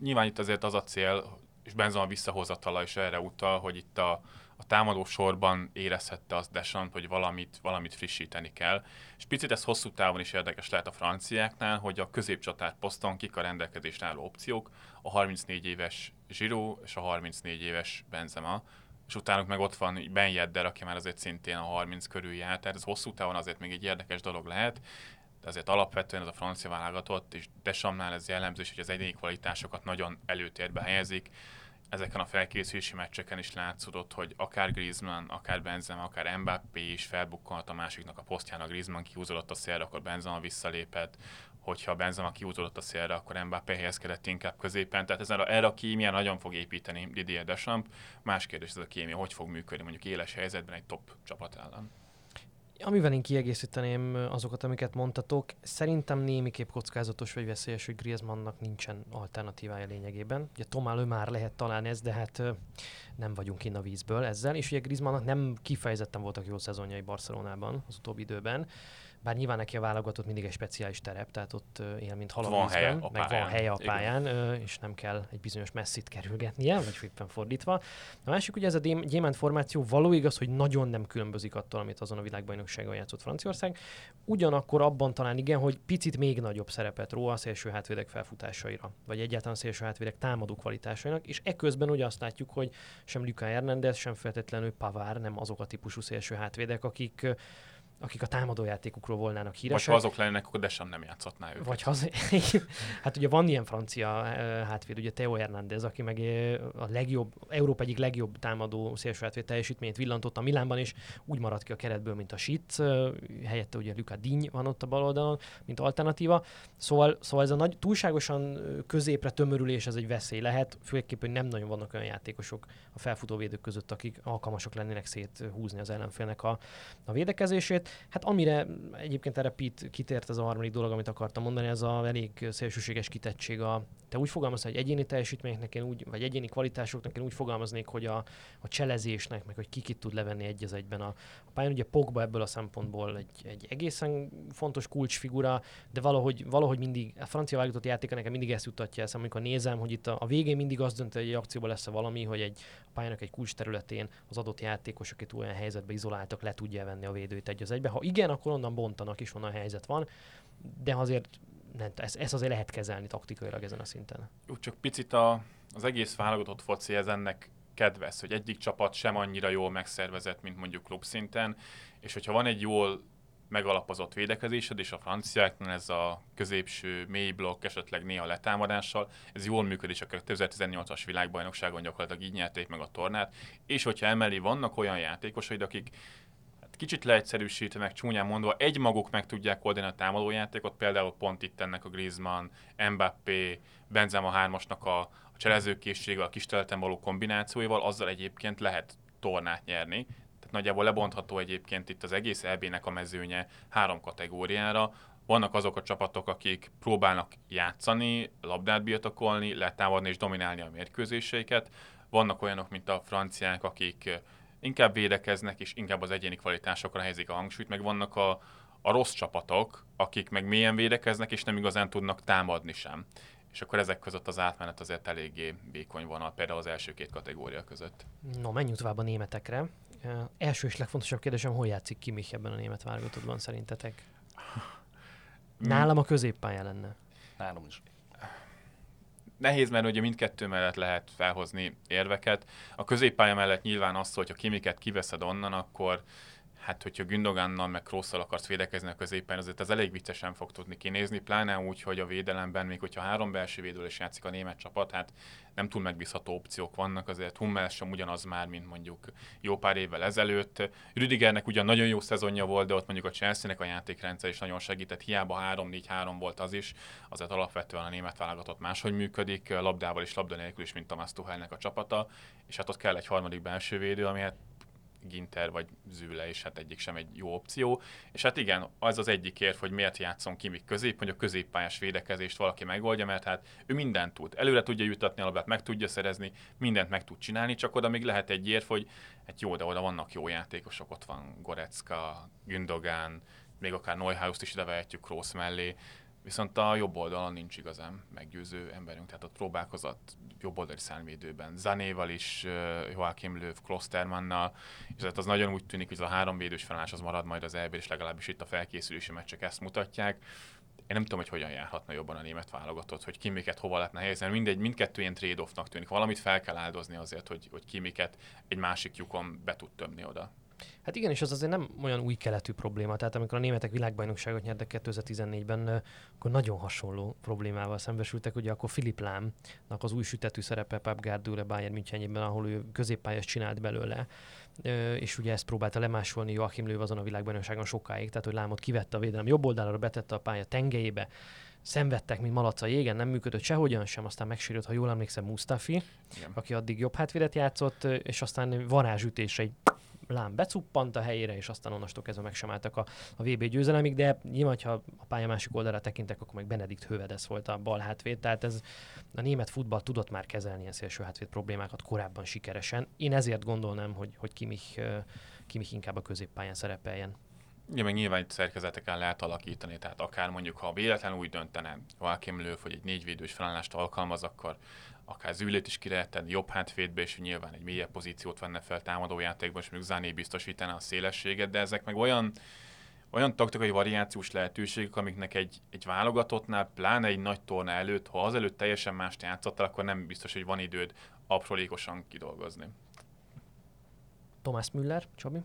S2: Nyilván itt azért az a cél, és Benzema visszahozatala is erre utal, hogy itt a, a támadó sorban érezhette az Deschamps, hogy valamit, valamit frissíteni kell. És picit ez hosszú távon is érdekes lehet a franciáknál, hogy a középcsatár poszton kik a rendelkezésre álló opciók, a 34 éves Giroud és a 34 éves Benzema, és utánuk meg ott van Ben Yedder, aki már azért szintén a 30 körül jár, tehát ez hosszú távon azért még egy érdekes dolog lehet, de azért alapvetően ez a francia válogatott, és Desampnál ez jellemző, hogy az egyéni kvalitásokat nagyon előtérbe helyezik, ezeken a felkészülési meccseken is látszódott, hogy akár Griezmann, akár Benzema, akár Mbappé is felbukkanhat a másiknak a posztján, a Griezmann kihúzódott a szélre, akkor Benzema visszalépett, hogyha Benzema kihúzódott a szélre, akkor Mbappé helyezkedett inkább középen. Tehát a, erre a kémia nagyon fog építeni Didier Deschamps. Más kérdés ez a kémia, hogy fog működni mondjuk éles helyzetben egy top csapat ellen.
S1: Amivel én kiegészíteném azokat, amiket mondtatok, szerintem némiképp kockázatos vagy veszélyes, hogy Griezmannnak nincsen alternatívája lényegében. Ugye Tomál ő már lehet talán ez, de hát nem vagyunk innen a vízből ezzel, és ugye Griezmannnak nem kifejezetten voltak jó szezonjai Barcelonában az utóbbi időben bár nyilván neki a válogatott mindig egy speciális terep, tehát ott él, mint hal
S2: van helye
S1: a meg van helye a pályán, Igen. és nem kell egy bizonyos messzit kerülgetnie, vagy éppen fordítva. A másik ugye ez a gyémánt formáció való igaz, hogy nagyon nem különbözik attól, amit azon a világbajnokságon játszott Franciaország. Ugyanakkor abban talán igen, hogy picit még nagyobb szerepet ró a szélső hátvédek felfutásaira, vagy egyáltalán szélső hátvédek támadó kvalitásainak, és ekközben ugye azt látjuk, hogy sem Luka Hernández, sem feltétlenül Pavár nem azok a típusú szélső hátvédek, akik akik a támadójátékukról volnának híresek.
S2: Vagy ha azok lennének, akkor Desan nem játszhatná őket.
S1: Vagy ha az... hát ugye van ilyen francia hátvéd, ugye Theo Hernández, aki meg a legjobb, Európa egyik legjobb támadó szélső hátvéd teljesítményt villantott a Milánban, és úgy maradt ki a keretből, mint a Sitz, helyette ugye Luka Diny van ott a bal oldalon, mint alternatíva. Szóval, szóval ez a nagy, túlságosan középre tömörülés, ez egy veszély lehet, főképp, hogy nem nagyon vannak olyan játékosok a felfutóvédők között, akik alkalmasok lennének széthúzni az ellenfélnek a, a védekezését. Hát amire egyébként erre Pete kitért ez a harmadik dolog, amit akartam mondani, ez a elég szélsőséges kitettség. A, te úgy fogalmaz, hogy egyéni teljesítményeknek én úgy, vagy egyéni kvalitásoknak én úgy fogalmaznék, hogy a, a cselezésnek, meg hogy ki kit tud levenni egy az egyben a, a pályán. Ugye Pogba ebből a szempontból egy, egy egészen fontos kulcsfigura, de valahogy, valahogy mindig, a francia válogatott játéka nekem mindig ezt jutatja eszem, amikor nézem, hogy itt a, a végén mindig az dönt, hogy egy akcióban lesz valami, hogy egy a pályának egy kulcs területén az adott játékos, akit olyan helyzetbe izoláltak, le tudja venni a védőt egy az egybe. Ha igen, akkor onnan bontanak is, onnan helyzet van, de azért nem, ez, ez azért lehet kezelni taktikailag ezen a szinten.
S2: Úgy csak picit a, az egész válogatott foci ez ennek kedves, hogy egyik csapat sem annyira jól megszervezett, mint mondjuk klubszinten, és hogyha van egy jól megalapozott védekezésed, és a franciáknál ez a középső mély blokk, esetleg néha letámadással, ez jól működik, a 2018-as világbajnokságon gyakorlatilag így nyerték meg a tornát, és hogyha emellé vannak olyan játékosaid, akik kicsit leegyszerűsítve, meg csúnyán mondva, egymaguk meg tudják oldani a támadójátékot, például pont itt ennek a Griezmann, Mbappé, Benzema hármasnak a, a cselezőkészsége, a kis való kombinációival, azzal egyébként lehet tornát nyerni. Tehát nagyjából lebontható egyébként itt az egész EB-nek a mezőnye három kategóriára. Vannak azok a csapatok, akik próbálnak játszani, labdát birtokolni, letámadni és dominálni a mérkőzéseiket. Vannak olyanok, mint a franciák, akik inkább védekeznek, és inkább az egyéni kvalitásokra helyezik a hangsúlyt, meg vannak a, a rossz csapatok, akik meg mélyen védekeznek, és nem igazán tudnak támadni sem. És akkor ezek között az átmenet azért eléggé vékony van, például az első két kategória között.
S1: No, menjünk tovább a németekre. Uh, első és legfontosabb kérdésem, hol játszik ki ebben a német válogatottban szerintetek? Nálam a középpálya lenne.
S3: Nálam is
S2: nehéz, mert ugye mindkettő mellett lehet felhozni érveket. A középpálya mellett nyilván az, hogy ha kimiket kiveszed onnan, akkor hát hogyha Gündogannal meg Krosszal akarsz védekezni a középen, azért ez elég viccesen fog tudni kinézni, pláne úgy, hogy a védelemben, még hogyha három belső védőről is játszik a német csapat, hát nem túl megbízható opciók vannak, azért Hummel sem ugyanaz már, mint mondjuk jó pár évvel ezelőtt. Rüdigernek ugyan nagyon jó szezonja volt, de ott mondjuk a Chelsea-nek a játékrendszer is nagyon segített, hiába 3-4-3 volt az is, azért alapvetően a német válogatott máshogy működik, labdával is, labda nélkül is, mint Thomas Tuchelnek a csapata, és hát ott kell egy harmadik belső védő, ami hát Ginter vagy Züle, és hát egyik sem egy jó opció. És hát igen, az az egyik érv, hogy miért játszom Kimik közép, hogy a középpályás védekezést valaki megoldja, mert hát ő mindent tud. Előre tudja jutatni a labdát, meg tudja szerezni, mindent meg tud csinálni, csak oda még lehet egy érv, hogy hát jó, de oda vannak jó játékosok, ott van Gorecka, Gündogan, még akár Neuhaus-t is ide vehetjük Kroos mellé, Viszont a jobb oldalon nincs igazán meggyőző emberünk, tehát ott próbálkozott jobb oldali szárnyvédőben. Zanéval is, Joachim Löw, Klostermannal, és az nagyon úgy tűnik, hogy az a három védős felállás az marad majd az EB, és legalábbis itt a felkészülési meccsek ezt mutatják. Én nem tudom, hogy hogyan járhatna jobban a német válogatott, hogy kimiket hova lehetne helyezni. Mindegy, mindkettő ilyen trade-offnak tűnik. Valamit fel kell áldozni azért, hogy, hogy kimiket egy másik lyukon be tud tömni oda.
S1: Hát igen, és az azért nem olyan új keletű probléma. Tehát amikor a németek világbajnokságot nyertek 2014-ben, akkor nagyon hasonló problémával szembesültek. Ugye akkor Filip Lámnak az új sütetű szerepe Pap Guardiola Bayern Münchenében, ahol ő középpályás csinált belőle és ugye ezt próbálta lemásolni Joachim Löw azon a világbajnokságon sokáig, tehát hogy Lámot kivette a védelem jobb oldalára, betette a pálya tengelyébe, szenvedtek, mint malac a jégen, nem működött sehogyan sem, aztán megsérült, ha jól emlékszem, Mustafi, Igen. aki addig jobb hátvédet játszott, és aztán varázsütésre egy lám becuppant a helyére, és aztán onnastól kezdve meg sem álltak a, a VB győzelemig, de nyilván, ha a pálya másik oldalára tekintek, akkor meg Benedikt Hövedes volt a bal hátvéd, tehát ez a német futball tudott már kezelni ilyen szélső hátvéd problémákat korábban sikeresen. Én ezért gondolnám, hogy, hogy Kimich, Kimich inkább a középpályán szerepeljen.
S2: Ja, meg nyilván itt szerkezeteken lehet alakítani, tehát akár mondjuk, ha véletlenül úgy döntene Valkim Löw, hogy egy négyvédős felállást alkalmaz, akkor akár zűlét is ki lehet tenni jobb hátvédbe, és nyilván egy mélyebb pozíciót venne fel támadójátékban, és mondjuk Zané biztosítaná a szélességet, de ezek meg olyan, olyan taktikai variációs lehetőségek, amiknek egy, egy válogatottnál, pláne egy nagy torna előtt, ha azelőtt teljesen mást játszottál, akkor nem biztos, hogy van időd aprólékosan kidolgozni.
S1: Thomas Müller, Csabi?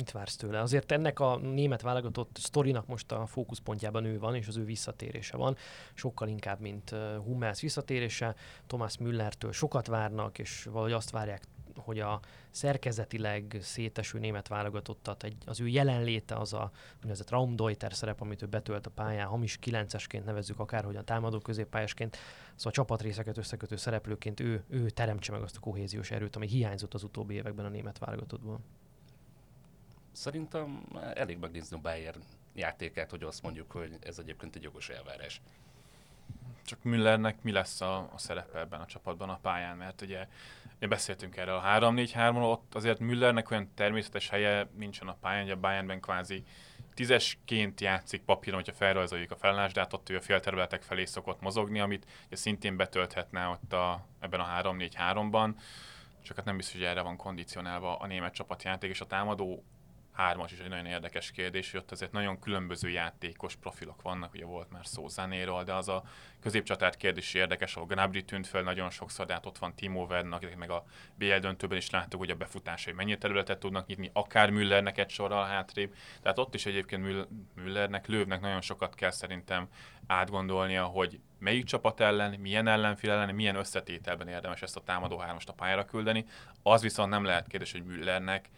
S1: Mit vársz tőle? Azért ennek a német válogatott sztorinak most a fókuszpontjában ő van, és az ő visszatérése van. Sokkal inkább, mint Hummels visszatérése. Thomas Müllertől sokat várnak, és valahogy azt várják hogy a szerkezetileg széteső német válogatottat, egy, az ő jelenléte az a úgynevezett Raumdeuter szerep, amit ő betölt a pályán, hamis kilencesként nevezzük akárhogyan támadó középpályásként, szóval csapatrészeket összekötő szereplőként ő, ő teremtse meg azt a kohéziós erőt, ami hiányzott az utóbbi években a német válogatottban.
S3: Szerintem elég megnézni a Bayern játékát, hogy azt mondjuk, hogy ez egyébként egy jogos elvárás.
S2: Csak Müllernek mi lesz a, a szerepe ebben a csapatban a pályán, mert ugye mi beszéltünk erről a 3-4-3-ról, ott azért Müllernek olyan természetes helye nincsen a pályán, hogy a Bayernben kvázi tízesként játszik papíron, hogyha felrajzoljuk a felállást, de ott ő a félterületek felé szokott mozogni, amit ugye szintén betölthetne ott a, ebben a 3-4-3-ban, csak hát nem biztos, hogy erre van kondicionálva a német csapatjáték, és a támadó hármas is egy nagyon érdekes kérdés, hogy ott azért nagyon különböző játékos profilok vannak, ugye volt már szó Zanéról, de az a középcsatár kérdés érdekes, ahol Gnabry tűnt fel nagyon sokszor, de hát ott van Timo Werner, akik meg a BL döntőben is láttuk, hogy a befutásai mennyi területet tudnak nyitni, akár Müllernek egy sorral hátrébb. Tehát ott is egyébként Müllernek, Lővnek nagyon sokat kell szerintem átgondolnia, hogy melyik csapat ellen, milyen ellenfél ellen, milyen összetételben érdemes ezt a támadó hármast a pályára küldeni. Az viszont nem lehet kérdés, hogy Müllernek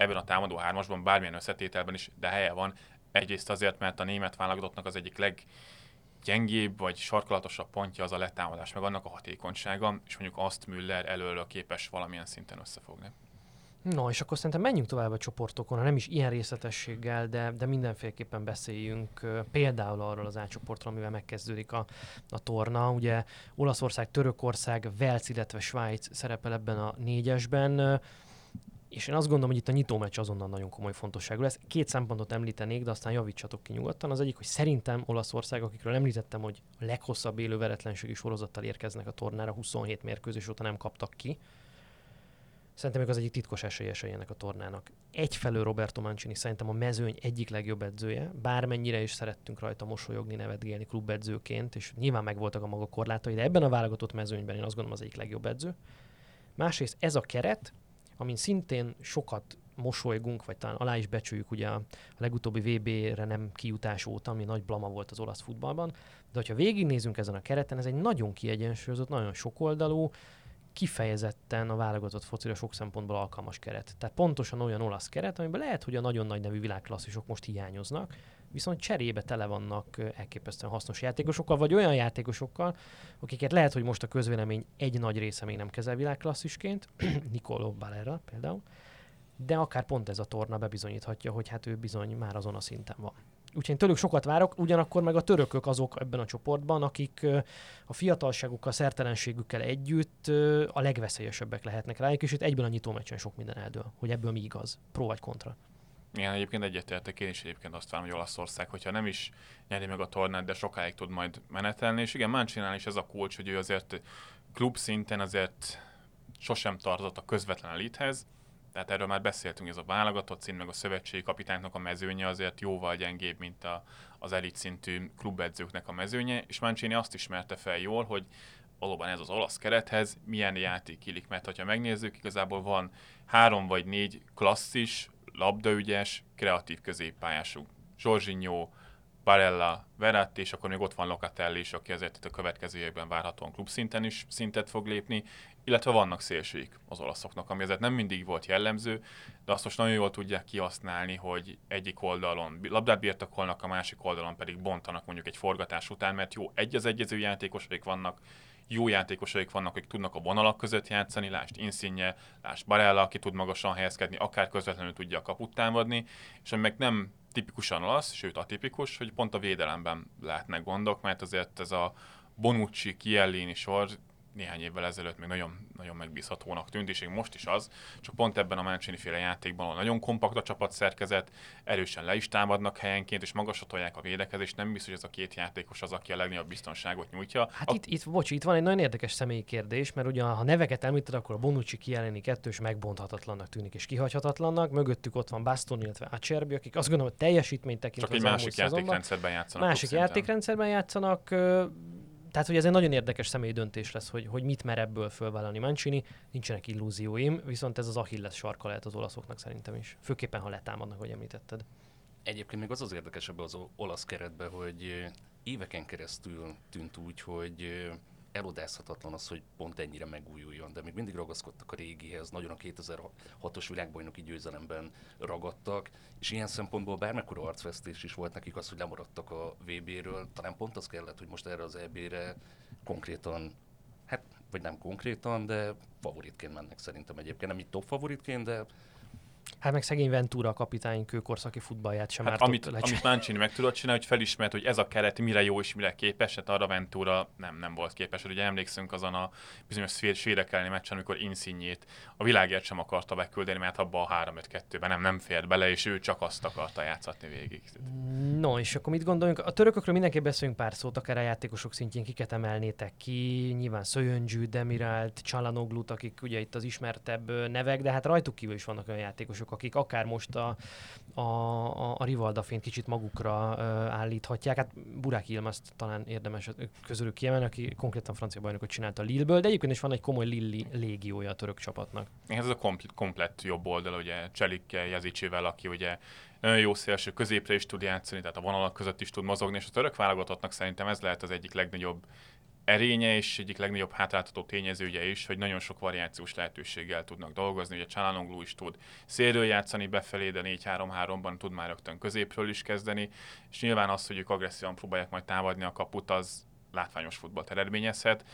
S2: ebben a támadó hármasban, bármilyen összetételben is, de helye van. Egyrészt azért, mert a német válogatottnak az egyik leggyengébb vagy sarkalatosabb pontja az a letámadás, meg annak a hatékonysága, és mondjuk azt Müller előről képes valamilyen szinten összefogni.
S1: No, és akkor szerintem menjünk tovább a csoportokon, ha nem is ilyen részletességgel, de, de mindenféleképpen beszéljünk például arról az átcsoportról, amivel megkezdődik a, a torna. Ugye Olaszország, Törökország, Velc, illetve Svájc szerepel ebben a négyesben. És én azt gondolom, hogy itt a nyitó meccs azonnal nagyon komoly fontosságú lesz. Két szempontot említenék, de aztán javítsatok ki nyugodtan. Az egyik, hogy szerintem Olaszország, akikről említettem, hogy a leghosszabb élő veretlenségi sorozattal érkeznek a tornára, 27 mérkőzés óta nem kaptak ki. Szerintem még az egyik titkos esélyesei ennek a tornának. Egyfelől Roberto Mancini szerintem a mezőny egyik legjobb edzője, bármennyire is szerettünk rajta mosolyogni, nevetgélni klubedzőként, és nyilván megvoltak a maga korlátai, de ebben a válogatott mezőnyben én azt gondolom az egyik legjobb edző. Másrészt ez a keret, amin szintén sokat mosolygunk, vagy talán alá is becsüljük ugye a legutóbbi VB-re nem kijutás óta, ami nagy blama volt az olasz futballban, de hogyha végignézünk ezen a kereten, ez egy nagyon kiegyensúlyozott, nagyon sokoldalú, kifejezetten a válogatott focira sok szempontból alkalmas keret. Tehát pontosan olyan olasz keret, amiben lehet, hogy a nagyon nagy nevű világklasszisok most hiányoznak, viszont cserébe tele vannak elképesztően hasznos játékosokkal, vagy olyan játékosokkal, akiket lehet, hogy most a közvélemény egy nagy része még nem kezel világklasszisként, Nicolo Balera például, de akár pont ez a torna bebizonyíthatja, hogy hát ő bizony már azon a szinten van. Úgyhogy én tőlük sokat várok, ugyanakkor meg a törökök azok ebben a csoportban, akik a fiatalságukkal, szertelenségükkel együtt a legveszélyesebbek lehetnek rájuk, és itt egyben a nyitó meccsen sok minden eldől, hogy ebből mi igaz, pro vagy kontra.
S2: Igen, egyébként egyetértek, én is egyébként azt várom, hogy Olaszország, hogyha nem is nyeri meg a tornát, de sokáig tud majd menetelni, és igen, Manchinál is ez a kulcs, hogy ő azért klub szinten azért sosem tartott a közvetlen elithez, tehát erről már beszéltünk, ez a válogatott szint, meg a szövetségi kapitánynak a mezőnye azért jóval gyengébb, mint a, az elit szintű klubedzőknek a mezőnye, és Mancini azt ismerte fel jól, hogy valóban ez az olasz kerethez milyen játék illik, mert ha megnézzük, igazából van három vagy négy klasszis, labdaügyes, kreatív középpályásunk. Jorginho, Barella, Verratti, és akkor még ott van Locatelli is, aki azért a következő évben várhatóan klubszinten is szintet fog lépni, illetve vannak szélsőik az olaszoknak, ami azért nem mindig volt jellemző, de azt most nagyon jól tudják kihasználni, hogy egyik oldalon labdát birtokolnak, a másik oldalon pedig bontanak mondjuk egy forgatás után, mert jó, egy az egyező játékosaik vannak, jó játékosaik vannak, akik tudnak a vonalak között játszani, lásd Insigne, lásd Barella, aki tud magasan helyezkedni, akár közvetlenül tudja a kaput támadni, és ami meg nem tipikusan olasz, sőt atipikus, hogy pont a védelemben lehetnek gondok, mert azért ez a Bonucci, Chiellini sor néhány évvel ezelőtt még nagyon, nagyon megbízhatónak tűnt, és még most is az, csak pont ebben a Mancini féle játékban, ahol nagyon kompakt a csapat szerkezet, erősen le is támadnak helyenként, és magasatolják a védekezést, nem biztos, hogy ez a két játékos az, aki a legnagyobb biztonságot nyújtja.
S1: Hát
S2: a...
S1: itt, itt, bocs, itt van egy nagyon érdekes személyi kérdés, mert ugye ha neveket említed, akkor a Bonucci kijeleni kettős megbonthatatlannak tűnik és kihagyhatatlannak, mögöttük ott van Baston, illetve Acerbi, akik azt gondolom, hogy teljesítményt tekintve
S2: Csak egy másik játékrendszerben játszanak.
S1: Másik játékrendszerben játszanak, tehát, hogy ez egy nagyon érdekes személyi döntés lesz, hogy, hogy mit mer ebből fölvállalni Mancini. Nincsenek illúzióim, viszont ez az Achilles sarka lehet az olaszoknak szerintem is. Főképpen, ha letámadnak, hogy említetted.
S3: Egyébként még az az érdekes ebbe az olasz keretben, hogy éveken keresztül tűnt úgy, hogy elodázhatatlan az, hogy pont ennyire megújuljon, de még mindig ragaszkodtak a régihez, nagyon a 2006-os világbajnoki győzelemben ragadtak, és ilyen szempontból bármekkora arcvesztés is volt nekik az, hogy lemaradtak a VB-ről, talán pont az kellett, hogy most erre az EB-re konkrétan, hát vagy nem konkrétan, de favoritként mennek szerintem egyébként, nem így top favoritként, de
S1: Hát meg szegény Ventura a kapitány kőkorszaki futballját sem hát
S2: amit, amit Mancini meg tudott csinálni, hogy felismert, hogy ez a keret mire jó és mire képes, hát arra Ventura nem, nem volt képes. Ugye emlékszünk azon a bizonyos svédek elleni meccsen, amikor Insignét a világért sem akarta beküldeni, mert abba a 3-5-2-ben nem, nem fért bele, és ő csak azt akarta játszatni végig.
S1: No, és akkor mit gondolunk? A törökökről mindenképp beszélünk pár szót, akár a játékosok szintjén kiket emelnétek ki, nyilván Szöjöngyű, Demirált, Csalanoglut, akik ugye itt az ismertebb nevek, de hát rajtuk kívül is vannak olyan játékosok, játékosok, akik akár most a, a, a, a Rivaldafént kicsit magukra uh, állíthatják. Hát Burák Ilmaszt talán érdemes közülük kiemelni, aki konkrétan francia bajnokot csinált a Lille-ből, de egyébként is van egy komoly Lilli légiója a török csapatnak.
S2: Ez a kompl- komplett jobb oldal, ugye Cselikkel, Jezicsével, aki ugye nagyon jó szélső középre is tud játszani, tehát a vonalak között is tud mozogni, és a török válogatottnak szerintem ez lehet az egyik legnagyobb erénye és egyik legnagyobb hátráltató tényezője is, hogy nagyon sok variációs lehetőséggel tudnak dolgozni. Ugye Csalánoglu is tud szélről játszani befelé, de 4-3-3-ban tud már rögtön középről is kezdeni, és nyilván az, hogy ők agresszívan próbálják majd támadni a kaput, az látványos futballt eredményezhet,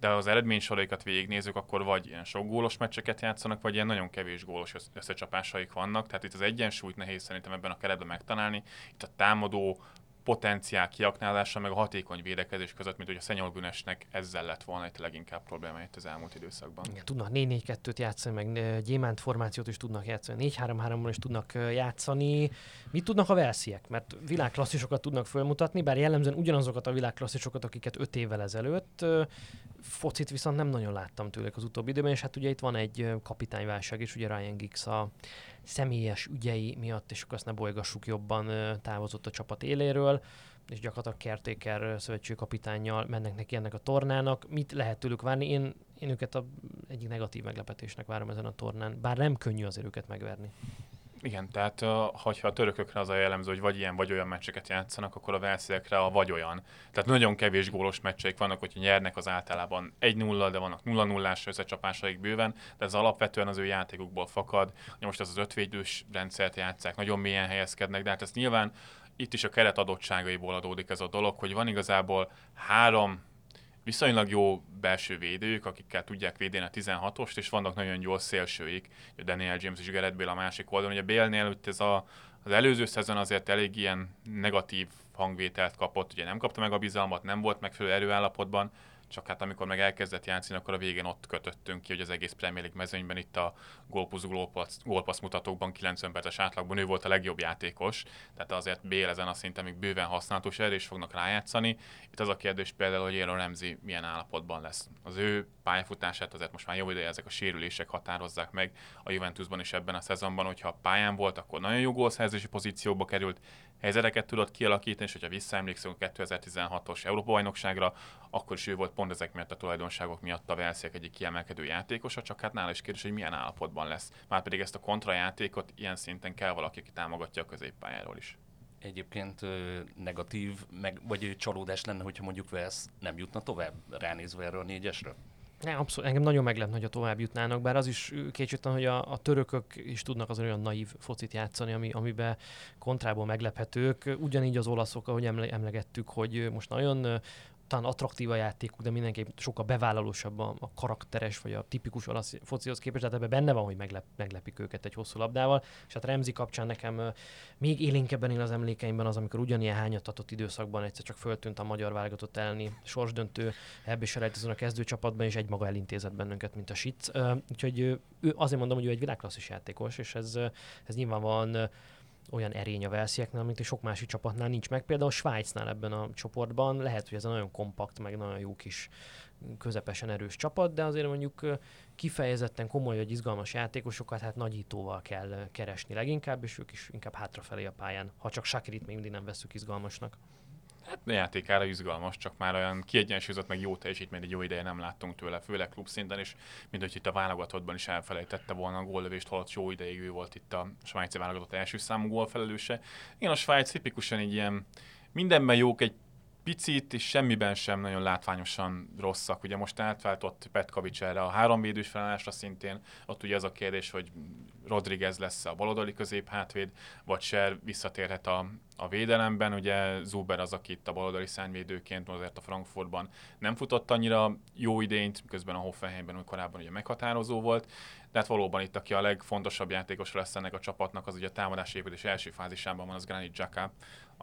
S2: de az eredménysoraikat végignézzük, akkor vagy ilyen sok gólos meccseket játszanak, vagy ilyen nagyon kevés gólos összecsapásaik vannak. Tehát itt az egyensúlyt nehéz szerintem ebben a keretben megtalálni. Itt a támadó potenciál kiaknázása, meg a hatékony védekezés között, mint hogy a Szenyol Bünesnek ezzel lett volna egy leginkább probléma itt az elmúlt időszakban.
S1: Igen, tudnak 4-4-2-t játszani, meg gyémánt formációt is tudnak játszani, 4-3-3-ban is tudnak játszani. Mit tudnak a Velsziek? Mert világklasszisokat tudnak fölmutatni, bár jellemzően ugyanazokat a világklasszisokat, akiket 5 évvel ezelőtt. Focit viszont nem nagyon láttam tőlük az utóbbi időben, és hát ugye itt van egy kapitányválság is, ugye Ryan Giggs a személyes ügyei miatt, és akkor azt ne bolygassuk jobban, távozott a csapat éléről, és gyakorlatilag Kertéker szövetségkapitányjal mennek neki ennek a tornának. Mit lehet tőlük várni? Én, én őket a egyik negatív meglepetésnek várom ezen a tornán, bár nem könnyű azért őket megverni.
S2: Igen, tehát ha a törökökre az a jellemző, hogy vagy ilyen, vagy olyan meccseket játszanak, akkor a velsziekre a vagy olyan. Tehát nagyon kevés gólos meccseik vannak, hogyha nyernek az általában 1-0, de vannak 0-0-ás összecsapásaik bőven, de ez alapvetően az ő játékukból fakad. Most ez az ötvédős rendszert játszák, nagyon mélyen helyezkednek, de hát ez nyilván itt is a keret adottságaiból adódik ez a dolog, hogy van igazából három viszonylag jó belső védők, akikkel tudják védeni a 16-ost, és vannak nagyon gyors szélsőik, Daniel James és Gareth Bale a másik oldalon. Ugye Bale-nél itt ez a, az előző szezon azért elég ilyen negatív hangvételt kapott, ugye nem kapta meg a bizalmat, nem volt megfelelő erőállapotban, csak hát amikor meg elkezdett játszani, akkor a végén ott kötöttünk ki, hogy az egész Premier League mezőnyben itt a gólpusz gólpassz mutatókban 90 perces átlagban ő volt a legjobb játékos, tehát azért Bél ezen a szinten még bőven használatos erre is fognak rájátszani. Itt az a kérdés például, hogy Aaron Ramsey milyen állapotban lesz. Az ő pályafutását azért most már jó ideje ezek a sérülések határozzák meg a Juventusban is ebben a szezonban, hogyha pályán volt, akkor nagyon jó gólszerzési pozícióba került, helyzeteket tudott kialakítani, és hogyha visszaemlékszünk a 2016-os Európa-bajnokságra, akkor is ő volt pont ezek miatt a tulajdonságok miatt a Velsziek egyik kiemelkedő játékosa, csak hát nála is kérdés, hogy milyen állapotban lesz. Márpedig ezt a kontrajátékot ilyen szinten kell valaki, aki támogatja a középpályáról is.
S3: Egyébként negatív, meg, vagy csalódás lenne, hogyha mondjuk Velsz nem jutna tovább, ránézve erre a négyesre?
S1: Ne, abszolút, engem nagyon meglep, hogy a tovább jutnának, bár az is kétségtelen, hogy a, a törökök is tudnak az olyan naív focit játszani, ami, amiben kontrából meglephetők. Ugyanígy az olaszok, ahogy emlegettük, hogy most nagyon talán attraktív a játékuk, de mindenképp sokkal bevállalósabb a, a karakteres, vagy a tipikus olasz focihoz képest, tehát ebben benne van, hogy meglep, meglepik őket egy hosszú labdával. És hát Remzi kapcsán nekem uh, még élénkebben él az emlékeimben az, amikor ugyanilyen hányatatott időszakban egyszer csak föltűnt a magyar válogatott elni sorsdöntő, ebből is a kezdőcsapatban, és egymaga elintézett bennünket, mint a Sic. Uh, úgyhogy ő, azért mondom, hogy ő egy világklasszis játékos, és ez, ez nyilvánvalóan olyan erény a Velszieknél, mint sok másik csapatnál nincs meg. Például Svájcnál ebben a csoportban lehet, hogy ez a nagyon kompakt, meg nagyon jó kis közepesen erős csapat, de azért mondjuk kifejezetten komoly vagy izgalmas játékosokat hát nagyítóval kell keresni leginkább, és ők is inkább hátrafelé a pályán, ha csak Sakirit még mindig nem veszük izgalmasnak.
S2: Hát játékára izgalmas, csak már olyan kiegyensúlyozott, meg jó teljesítmény, egy jó ideje nem láttunk tőle, főleg klub szinten, és mint hogy itt a válogatottban is elfelejtette volna a góllövést, holott jó ideig ő volt itt a svájci válogatott első számú gólfelelőse. Igen, a Svájc tipikusan egy ilyen mindenben jók, egy picit és semmiben sem nagyon látványosan rosszak. Ugye most átváltott Petkovics erre a háromvédős felállásra szintén, ott ugye az a kérdés, hogy Rodriguez lesz a baloldali közép hátvéd, vagy Ser visszatérhet a, a védelemben. Ugye Zuber az, aki itt a baloldali szárnyvédőként azért a Frankfurtban nem futott annyira jó idényt, közben a Hoffenheimben korábban ugye meghatározó volt, de hát valóban itt, aki a legfontosabb játékos lesz ennek a csapatnak, az ugye a támadás építés első fázisában van, az Granit Xhaka,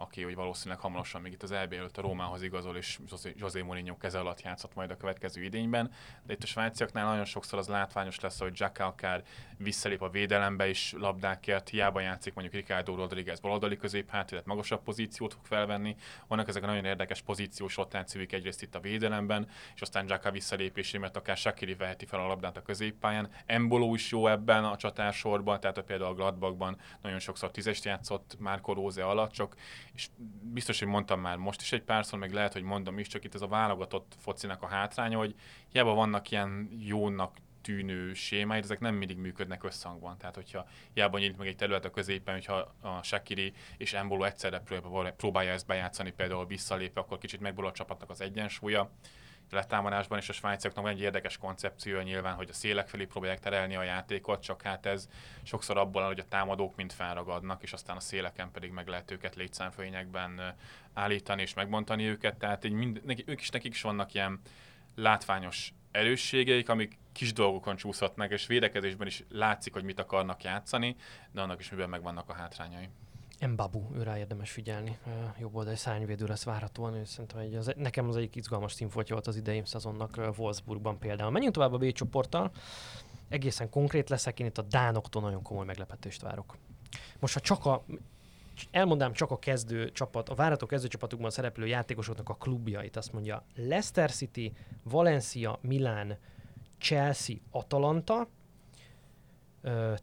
S2: aki hogy valószínűleg hamarosan még itt az EB előtt a Rómához igazol, és José Mourinho keze alatt játszott majd a következő idényben. De itt a svájciaknál nagyon sokszor az látványos lesz, hogy Xhaka akár visszalép a védelembe is labdákért, hiába játszik mondjuk Ricardo Rodriguez baloldali középhát, illetve magasabb pozíciót fog felvenni. Vannak ezek a nagyon érdekes pozíciós rotációk egyrészt itt a védelemben, és aztán Xhaka visszalépésé, mert akár Shakiri veheti fel a labdát a középpályán. Embolo is jó ebben a csatársorban, tehát a például a Gladbachban nagyon sokszor tízest játszott Márko Róze alatt, csak és biztos, hogy mondtam már most is egy párszor, meg lehet, hogy mondom is, csak itt ez a válogatott focinak a hátránya, hogy hiába vannak ilyen jónak tűnő sémáid, ezek nem mindig működnek összhangban. Tehát, hogyha hiába nyílt meg egy terület a középen, hogyha a Shakiri és Embolo egyszerre próbálja ezt bejátszani, például visszalépve, akkor kicsit megborul a csapatnak az egyensúlya letámadásban, és a svájciaknak van egy érdekes koncepció nyilván, hogy a szélek felé próbálják terelni a játékot, csak hát ez sokszor abból hogy a támadók mind felragadnak, és aztán a széleken pedig meg lehet őket létszámfőnyekben állítani és megbontani őket, tehát így mind, nekik, ők is, nekik is vannak ilyen látványos erősségeik, amik kis dolgokon csúszhatnak, és védekezésben is látszik, hogy mit akarnak játszani, de annak is miben megvannak a hátrányai.
S1: Mbabu, őrá érdemes figyelni. Jobb oldali szárnyvédő lesz várhatóan, és szerintem egy, az, nekem az egyik izgalmas színfoltja volt az idei szezonnak Wolfsburgban például. Menjünk tovább a B csoporttal. Egészen konkrét leszek, én itt a Dánoktól nagyon komoly meglepetést várok. Most ha csak a elmondám csak a kezdő csapat, a várható kezdő csapatukban szereplő játékosoknak a klubjait, azt mondja Leicester City, Valencia, Milán, Chelsea, Atalanta,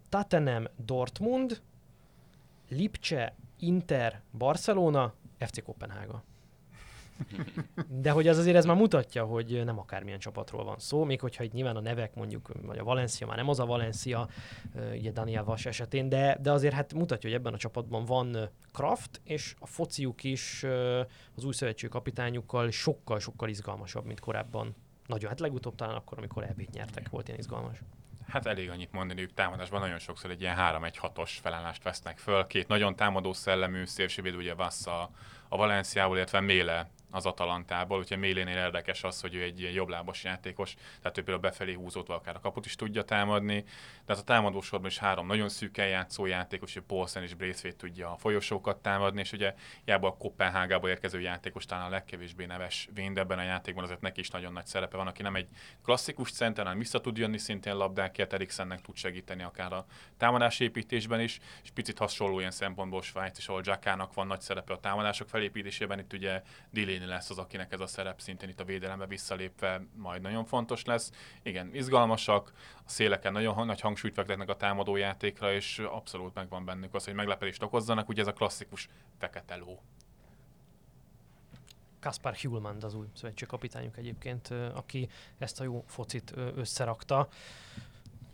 S1: Tottenham, Dortmund, Lipcse, Inter, Barcelona, FC Kopenhága. De hogy az azért ez már mutatja, hogy nem akármilyen csapatról van szó, még hogyha itt nyilván a nevek mondjuk, vagy a Valencia már nem az a Valencia, ugye Daniel Vas esetén, de, de azért hát mutatja, hogy ebben a csapatban van Kraft, és a fociuk is az új szövetség kapitányukkal sokkal-sokkal izgalmasabb, mint korábban. Nagyon, hát legutóbb talán akkor, amikor elbét nyertek, volt ilyen izgalmas.
S2: Hát elég annyit mondani, hogy támadásban nagyon sokszor egy ilyen 3-1-6-os felállást vesznek föl. Két nagyon támadó szellemű szélsővéd, ugye Vassa a Valenciából, illetve Méle az Atalantából, úgyhogy Mélénél érdekes az, hogy ő egy ilyen jobblábos játékos, tehát ő például befelé húzott, akár a kaput is tudja támadni, de hát a támadó sorban is három nagyon szűken játszó játékos, hogy Paulsen és Braithwaite tudja a folyosókat támadni, és ugye jába a Kopenhágába érkező játékos talán a legkevésbé neves Vénd ebben a játékban, azért neki is nagyon nagy szerepe van, aki nem egy klasszikus center, hanem vissza tud jönni szintén labdákért, Eriksennek tud segíteni akár a támadásépítésben is, és picit hasonló ilyen szempontból Svájc és ahol Jackának van nagy szerepe a támadások felépítésében, itt ugye Dilén Delaney lesz az, akinek ez a szerep szintén itt a védelembe visszalépve majd nagyon fontos lesz. Igen, izgalmasak, a széleken nagyon nagy hangsúlyt fektetnek a támadó játékra, és abszolút megvan bennük az, hogy meglepetést okozzanak, ugye ez a klasszikus fekete ló.
S1: Kaspar Hulmand az új kapitányuk egyébként, aki ezt a jó focit összerakta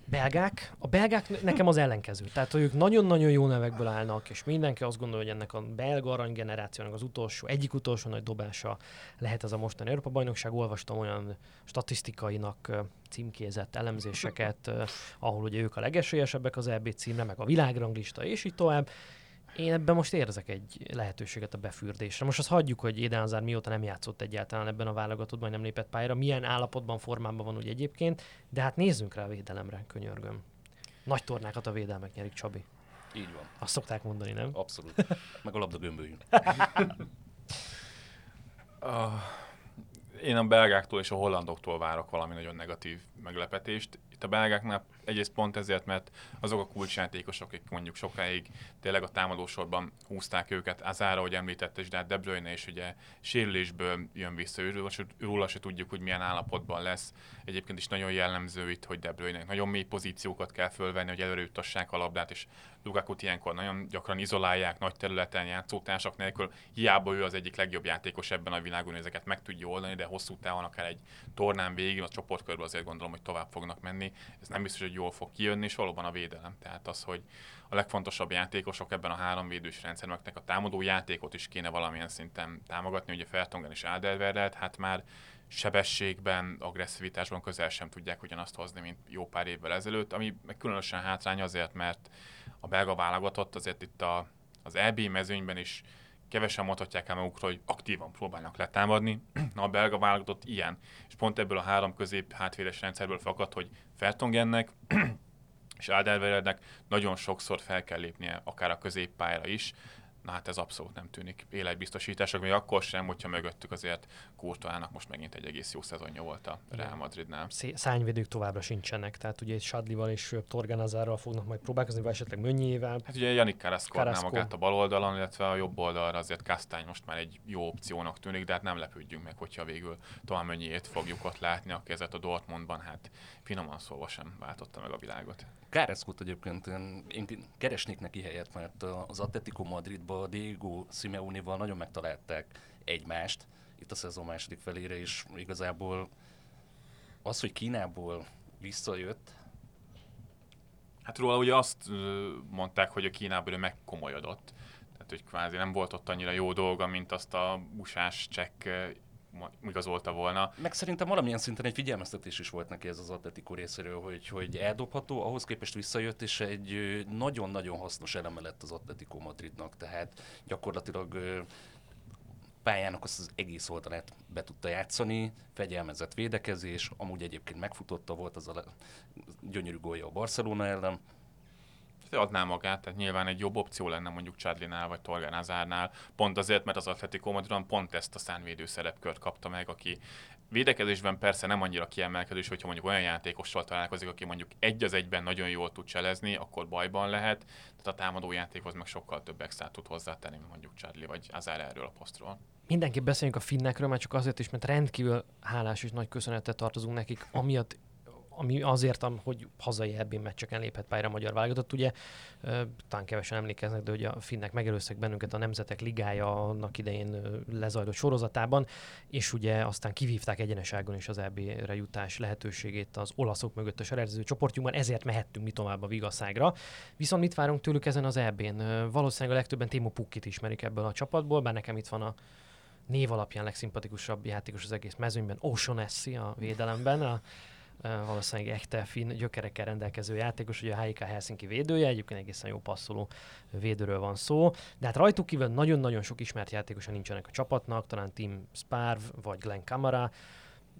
S1: belgák, a belgák nekem az ellenkező. Tehát, ők nagyon-nagyon jó nevekből állnak, és mindenki azt gondolja, hogy ennek a belga arany generációnak az utolsó, egyik utolsó nagy dobása lehet ez a mostani Európa bajnokság. Olvastam olyan statisztikainak címkézett elemzéseket, ahol ugye ők a legesélyesebbek az EB címre, meg a világranglista, és így tovább én ebben most érzek egy lehetőséget a befürdésre. Most azt hagyjuk, hogy Eden Hazard mióta nem játszott egyáltalán ebben a válogatottban, nem lépett pályára, milyen állapotban, formában van úgy egyébként, de hát nézzünk rá a védelemre, könyörgöm. Nagy tornákat a védelmek nyerik, Csabi.
S3: Így van.
S1: Azt szokták mondani, nem?
S3: Abszolút. Meg a labda gömböljünk.
S2: uh, én a belgáktól és a hollandoktól várok valami nagyon negatív meglepetést. Itt a belgáknál egyrészt pont ezért, mert azok a kulcsjátékosok, akik mondjuk sokáig tényleg a támadósorban húzták őket, Azára, hogy említette, és de hát De Bruyne is ugye sérülésből jön vissza, őről, róla se tudjuk, hogy milyen állapotban lesz. Egyébként is nagyon jellemző itt, hogy De Bruyne nagyon mély pozíciókat kell fölvenni, hogy előre juttassák a labdát, és Lukaku ilyenkor nagyon gyakran izolálják nagy területen játszótársak nélkül. Hiába ő az egyik legjobb játékos ebben a világon, ezeket meg tudja oldani, de hosszú távon akár egy tornán végig, a csoportkörben azért gondolom, hogy tovább fognak menni. Ez nem biztos, hogy jól fog kijönni, és valóban a védelem. Tehát az, hogy a legfontosabb játékosok ebben a három védős rendszerben a támadó játékot is kéne valamilyen szinten támogatni. Ugye Fertongen és Alderweireld, hát már sebességben, agresszivitásban közel sem tudják ugyanazt hozni, mint jó pár évvel ezelőtt, ami meg különösen hátrány azért, mert a belga válogatott azért itt a, az EB mezőnyben is kevesen mondhatják el magukról, hogy aktívan próbálnak letámadni. Na, a belga válogatott ilyen. És pont ebből a három közép hátvédes rendszerből fakad, hogy Fertongennek és Alderweireldnek nagyon sokszor fel kell lépnie, akár a középpályára is, Na hát ez abszolút nem tűnik életbiztosítások, még akkor sem, hogyha mögöttük azért Kurtoának most megint egy egész jó szezonja volt a Real Madridnál.
S1: Szányvédők továbbra sincsenek, tehát ugye egy Sadlival és Torganazárral fognak majd próbálkozni, vagy esetleg Mönnyével.
S2: Hát ugye Janik Carrasco magát a bal oldalon, illetve a jobb oldalra azért Kastány most már egy jó opciónak tűnik, de hát nem lepődjünk meg, hogyha végül tovább Mönnyét fogjuk ott látni, aki ezért a Dortmundban hát finoman szólva sem váltotta meg a világot.
S3: Káreszkut egyébként én keresnék neki helyet, mert az Atletico Madridban Diego Simeone-val nagyon megtalálták egymást itt a szezon második felére, és igazából az, hogy Kínából visszajött,
S2: Hát róla ugye azt mondták, hogy a Kínából ő megkomolyodott. Tehát, hogy kvázi nem volt ott annyira jó dolga, mint azt a busás csekk igazolta volna.
S3: Meg szerintem valamilyen szinten egy figyelmeztetés is volt neki ez az Atletico részéről, hogy, hogy eldobható, ahhoz képest visszajött, és egy nagyon-nagyon hasznos eleme lett az Atletico Madridnak, tehát gyakorlatilag pályának azt az egész oldalát be tudta játszani, fegyelmezett védekezés, amúgy egyébként megfutotta volt az a gyönyörű gólya a Barcelona ellen,
S2: adná magát, tehát nyilván egy jobb opció lenne mondjuk Chadlinál vagy Torgan Azárnál, pont azért, mert az Atletico Madridon pont ezt a szánvédő szerepkört kapta meg, aki védekezésben persze nem annyira kiemelkedő, hogyha mondjuk olyan játékossal találkozik, aki mondjuk egy az egyben nagyon jól tud cselezni, akkor bajban lehet, tehát a támadó játékhoz meg sokkal több extra tud hozzátenni, mint mondjuk Charlie vagy Azár erről a posztról.
S1: Mindenképp beszéljünk a finnekről, mert csak azért is, mert rendkívül hálás és nagy köszönetet tartozunk nekik, amiatt ami azért, hogy hazai ebbén meccseken léphet pályára a magyar válogatott. Ugye talán kevesen emlékeznek, de hogy a finnek megelőztek bennünket a Nemzetek Ligája annak idején lezajlott sorozatában, és ugye aztán kivívták egyeneságon is az EB-re jutás lehetőségét az olaszok mögött a serező csoportjukban, ezért mehettünk mi tovább a Vigaszágra. Viszont mit várunk tőlük ezen az EB-n? Valószínűleg a legtöbben Timo Pukkit ismerik ebből a csapatból, bár nekem itt van a név alapján legszimpatikusabb játékos az egész mezőnyben, Ocean a védelemben, a valószínűleg echte finn gyökerekkel rendelkező játékos, ugye a HIK Helsinki védője, egyébként egészen jó passzoló védőről van szó, de hát rajtuk kívül nagyon-nagyon sok ismert játékosa nincsenek a csapatnak, talán Tim Sparv vagy Glenn Kamara,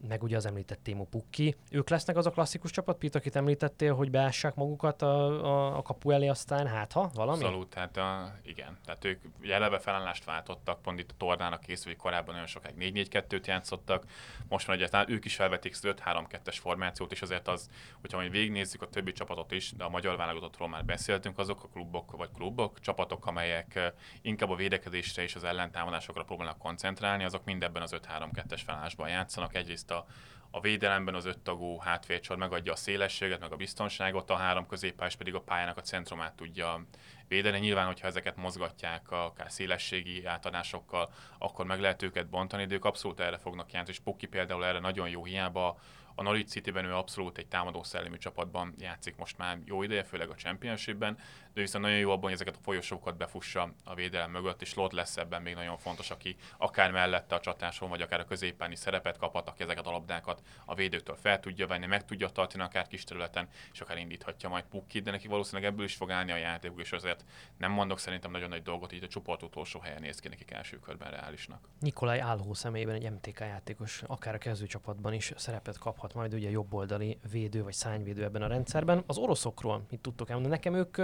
S1: meg ugye az említett Témo Pukki. Ők lesznek az a klasszikus csapat, Pete, akit említettél, hogy beássák magukat a, a, a kapu elé, aztán hát ha, valami?
S2: Abszolút, tehát a, igen. Tehát ők eleve felállást váltottak, pont itt a tornának készül, hogy korábban nagyon sokáig 4-4-2-t játszottak. Most már ugye ők is felvették az 5-3-2-es formációt, és azért az, hogyha majd végignézzük a többi csapatot is, de a magyar válogatottról már beszéltünk, azok a klubok vagy klubok, csapatok, amelyek inkább a védekezésre és az ellentámadásokra próbálnak koncentrálni, azok mind ebben az 5-3-2-es felállásban játszanak. Egyrészt a, a védelemben az öttagú hátvércsor megadja a szélességet, meg a biztonságot, a három középpályás pedig a pályának a centrumát tudja védeni. Nyilván, hogyha ezeket mozgatják akár szélességi átadásokkal, akkor meg lehet őket bontani, de ők abszolút erre fognak játszani, és Puki például erre nagyon jó hiába a Norwich City-ben ő abszolút egy támadó szellemi csapatban játszik most már jó ideje, főleg a Championship-ben, de viszont nagyon jó abban, hogy ezeket a folyosókat befussa a védelem mögött, és Lord lesz ebben még nagyon fontos, aki akár mellette a csatáson, vagy akár a középpáni szerepet kaphat, aki ezeket a labdákat a védőtől fel tudja venni, meg tudja tartani akár kis területen, és akár indíthatja majd Pukkit, de neki valószínűleg ebből is fog állni a játékuk, és azért nem mondok szerintem nagyon nagy dolgot, így a csoport utolsó helyen néz ki nekik első körben reálisnak.
S1: Nikolaj Álhó személyében egy MTK játékos, akár a kezdőcsapatban is szerepet kaphat majd ugye jobboldali védő vagy szányvédő ebben a rendszerben. Az oroszokról mit tudtok elmondani? Nekem ők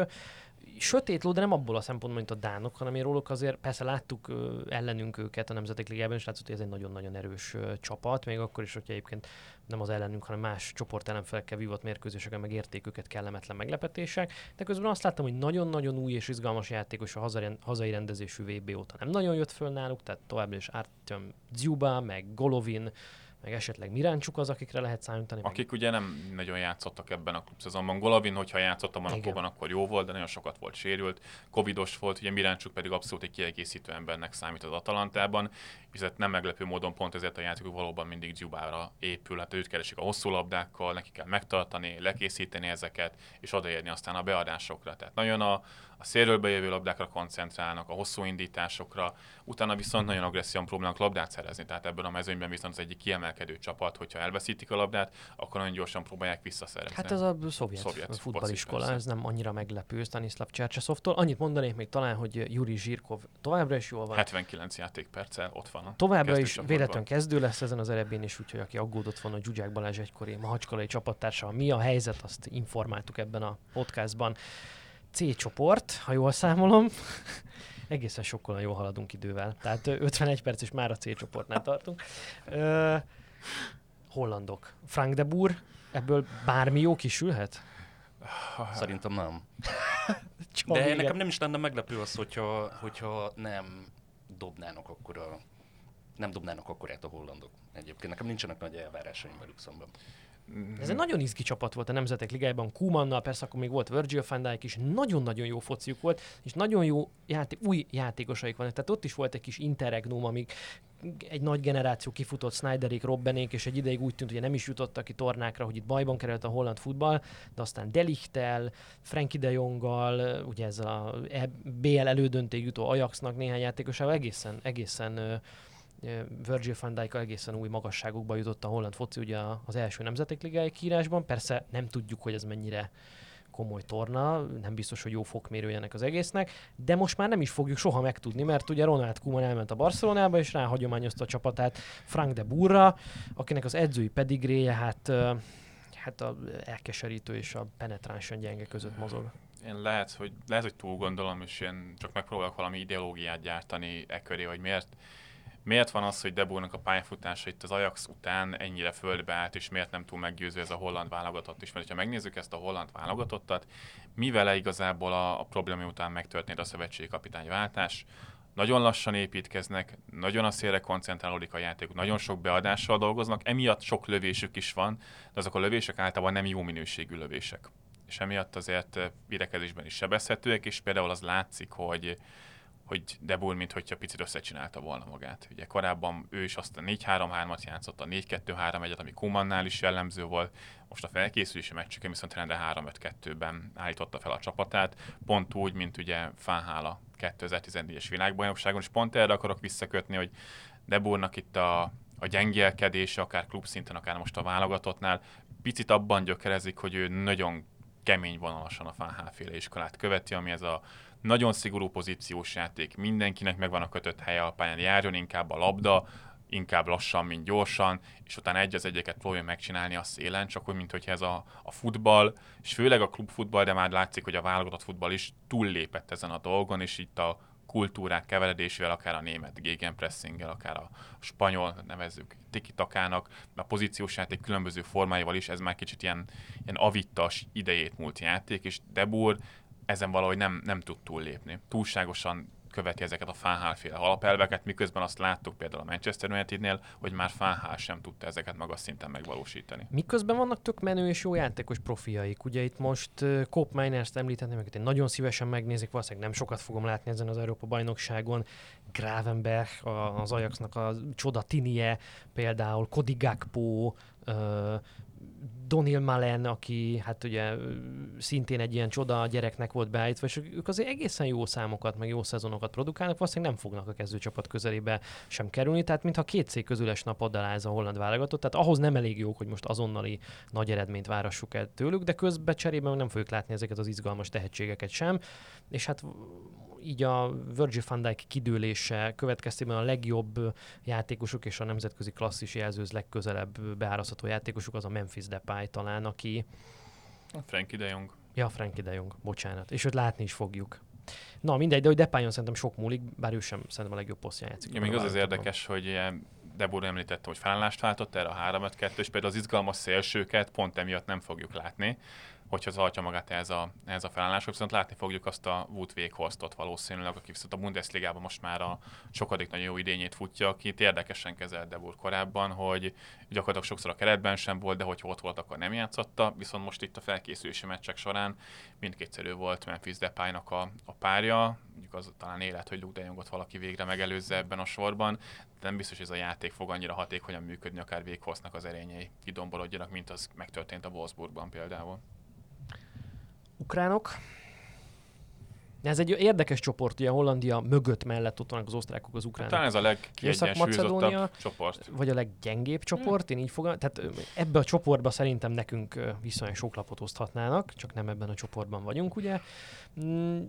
S1: sötét ló, de nem abból a szempontból, mint a dánok, hanem én róluk azért persze láttuk ellenünk őket a Nemzetek Ligában, és látszott, hogy ez egy nagyon-nagyon erős csapat, még akkor is, hogyha egyébként nem az ellenünk, hanem más csoport ellenfelekkel vívott mérkőzéseken meg érték őket kellemetlen meglepetések. De közben azt láttam, hogy nagyon-nagyon új és izgalmas játékos a hazai rendezésű VB óta nem nagyon jött föl náluk, tehát továbbra is Artyom Dziuba, meg Golovin, meg esetleg Miráncsuk az, akikre lehet számítani.
S2: Akik meg... ugye nem nagyon játszottak ebben a klubszezonban. Golovin, hogyha játszott a Monakóban, akkor jó volt, de nagyon sokat volt sérült. Covidos volt, ugye Miráncsuk pedig abszolút egy kiegészítő embernek számít az Atalantában, viszont nem meglepő módon pont ezért a játékok valóban mindig Dzsubára épül. Hát őt keresik a hosszú labdákkal, neki kell megtartani, lekészíteni ezeket, és odaérni aztán a beadásokra. Tehát nagyon a, a szélről bejövő labdákra koncentrálnak, a hosszú indításokra, utána viszont nagyon agresszívan próbálnak labdát szerezni, tehát ebben a mezőnyben viszont az egyik kiemelkedő csapat, hogyha elveszítik a labdát, akkor nagyon gyorsan próbálják visszaszerezni.
S1: Hát ez a szovjet, szovjet futballiskola, ez nem annyira meglepő Stanislav Csercseszovtól. Annyit mondanék még talán, hogy Juri Zsirkov továbbra is jól van.
S2: 79 játékperccel ott van.
S1: Továbbra is véletlen kezdő lesz ezen az eredmény is, úgyhogy aki aggódott van, hogy Zsuzsák Balázs egykori mahacskalai csapattársa, mi a helyzet, azt informáltuk ebben a podcastban. C csoport, ha jól számolom. Egészen sokkolan jól haladunk idővel. Tehát 51 perc és már a C csoportnál tartunk. Uh, hollandok. Frank de Boer, ebből bármi jó kisülhet?
S3: Szerintem nem. De igen. nekem nem is lenne meglepő az, hogyha, hogyha nem dobnának akkor a nem dobnának akkorát a hollandok. Egyébként nekem nincsenek nagy elvárásaim velük szemben.
S1: Ez egy nagyon izgi csapat volt a Nemzetek Ligájában, Kumannal, persze akkor még volt Virgil van Dijk is, nagyon-nagyon jó fociuk volt, és nagyon jó játék, új játékosaik vannak. Tehát ott is volt egy kis interregnum, amíg egy nagy generáció kifutott Snyderék, Robbenék, és egy ideig úgy tűnt, hogy nem is jutottak ki tornákra, hogy itt bajban került a holland futball, de aztán Delichtel, Frankie de Jonggal, ugye ez a BL elődönték jutó Ajaxnak néhány játékosával egészen, egészen Virgil van Dijk egészen új magasságokba jutott a holland foci ugye az első nemzetek ligája kiírásban. Persze nem tudjuk, hogy ez mennyire komoly torna, nem biztos, hogy jó fokmérője ennek az egésznek, de most már nem is fogjuk soha megtudni, mert ugye Ronald Koeman elment a Barcelonába, és ráhagyományozta a csapatát Frank de Burra, akinek az edzői pedigréje hát, hát a elkeserítő és a penetránsan gyenge között mozog.
S2: Én lehet, hogy, lehet, hogy túl gondolom, és én csak megpróbálok valami ideológiát gyártani e köré, hogy miért miért van az, hogy Debónak a pályafutása itt az Ajax után ennyire földbe állt, és miért nem túl meggyőző ez a holland válogatott is? Mert ha megnézzük ezt a holland válogatottat, mi vele igazából a, a probléma után megtörtént a szövetségi váltás, nagyon lassan építkeznek, nagyon a szélre koncentrálódik a játék, nagyon sok beadással dolgoznak, emiatt sok lövésük is van, de azok a lövések általában nem jó minőségű lövések. És emiatt azért védekezésben is sebezhetőek, és például az látszik, hogy hogy De Boer, mint hogyha picit összecsinálta volna magát. Ugye korábban ő is azt a 4-3-3-at játszott, a 4-2-3-1-et, ami Kumannál is jellemző volt. Most a felkészülési meccsüken viszont rendre 3-5-2-ben állította fel a csapatát, pont úgy, mint ugye Fánhála 2014-es világbajnokságon, és pont erre akarok visszakötni, hogy De Boernak itt a, a gyengélkedése, akár klubszinten, akár most a válogatottnál, picit abban gyökerezik, hogy ő nagyon kemény vonalasan a Fánhálféle iskolát követi, ami ez a nagyon szigorú pozíciós játék, mindenkinek megvan a kötött helye a pályán, járjon inkább a labda, inkább lassan, mint gyorsan, és utána egy az egyeket próbálja megcsinálni a szélen, csak úgy, mint hogyha ez a, a futball, és főleg a klubfutball, de már látszik, hogy a válogatott futball is túllépett ezen a dolgon, és itt a kultúrák keveredésével, akár a német gegenpressinggel, akár a spanyol, nevezzük tiki-takának, a pozíciós játék különböző formáival is, ez már kicsit ilyen, ilyen avittas idejét múlt játék, és Debur ezen valahogy nem, nem tud túllépni. Túlságosan követi ezeket a Fánhálféle alapelveket, miközben azt láttuk például a Manchester Unitednél, hogy már Fánhál sem tudta ezeket magas szinten megvalósítani.
S1: Miközben vannak tök menő és jó játékos profiaik. Ugye itt most uh, Coop Miners-t említeni, amiket én nagyon szívesen megnézik, valószínűleg nem sokat fogom látni ezen az Európa bajnokságon. Gravenberg, az Ajaxnak a csoda Tinie, például Cody Gakpo, uh, Donil Malen, aki hát ugye szintén egy ilyen csoda gyereknek volt beállítva, és ők azért egészen jó számokat, meg jó szezonokat produkálnak, valószínűleg nem fognak a kezdőcsapat közelébe sem kerülni, tehát mintha két szék közüles nap aláz a holland válogatott, tehát ahhoz nem elég jó, hogy most azonnali nagy eredményt várassuk el tőlük, de közben cserében nem fogjuk látni ezeket az izgalmas tehetségeket sem, és hát így a Virgil van Dijk kidőlése következtében a legjobb játékosok és a nemzetközi klasszis jelzőz legközelebb beárazható játékosuk az a Memphis Depay talán, aki...
S2: Frankie de Jong.
S1: Ja, Frankie de Jong, bocsánat. És őt látni is fogjuk. Na mindegy, de hogy Depayon szerintem sok múlik, bár ő sem szerintem a legjobb posztján játszik.
S2: Ja, még az az érdekes, hogy Debor említette, hogy felállást váltott erre a 3 2 és például az izgalmas szélsőket pont emiatt nem fogjuk látni hogyha tartja magát ez a, ez a felállások, viszont látni fogjuk azt a Wout Weghorsztot valószínűleg, aki viszont a Bundesligában most már a sokadik nagyon jó idényét futja, akit érdekesen kezelt Debur korábban, hogy gyakorlatilag sokszor a keretben sem volt, de hogyha ott volt, akkor nem játszotta, viszont most itt a felkészülési meccsek során mindkétszer volt Memphis Depaynak a, a párja, mondjuk az talán élet, hogy Luke de Jongot valaki végre megelőzze ebben a sorban, de nem biztos, hogy ez a játék fog annyira hatékonyan működni, akár Weghorstnak az erényei kidombolodjanak, mint az megtörtént a Wolfsburgban például
S1: ukránok. Ez egy érdekes csoport, ugye Hollandia mögött mellett ott vannak az osztrákok, az ukránok.
S2: Talán ez a legkiegyensúlyozottabb csoport.
S1: Vagy a leggyengébb csoport, én így fogom. Tehát ebbe a csoportba szerintem nekünk viszonylag sok lapot oszthatnának, csak nem ebben a csoportban vagyunk, ugye. Mm,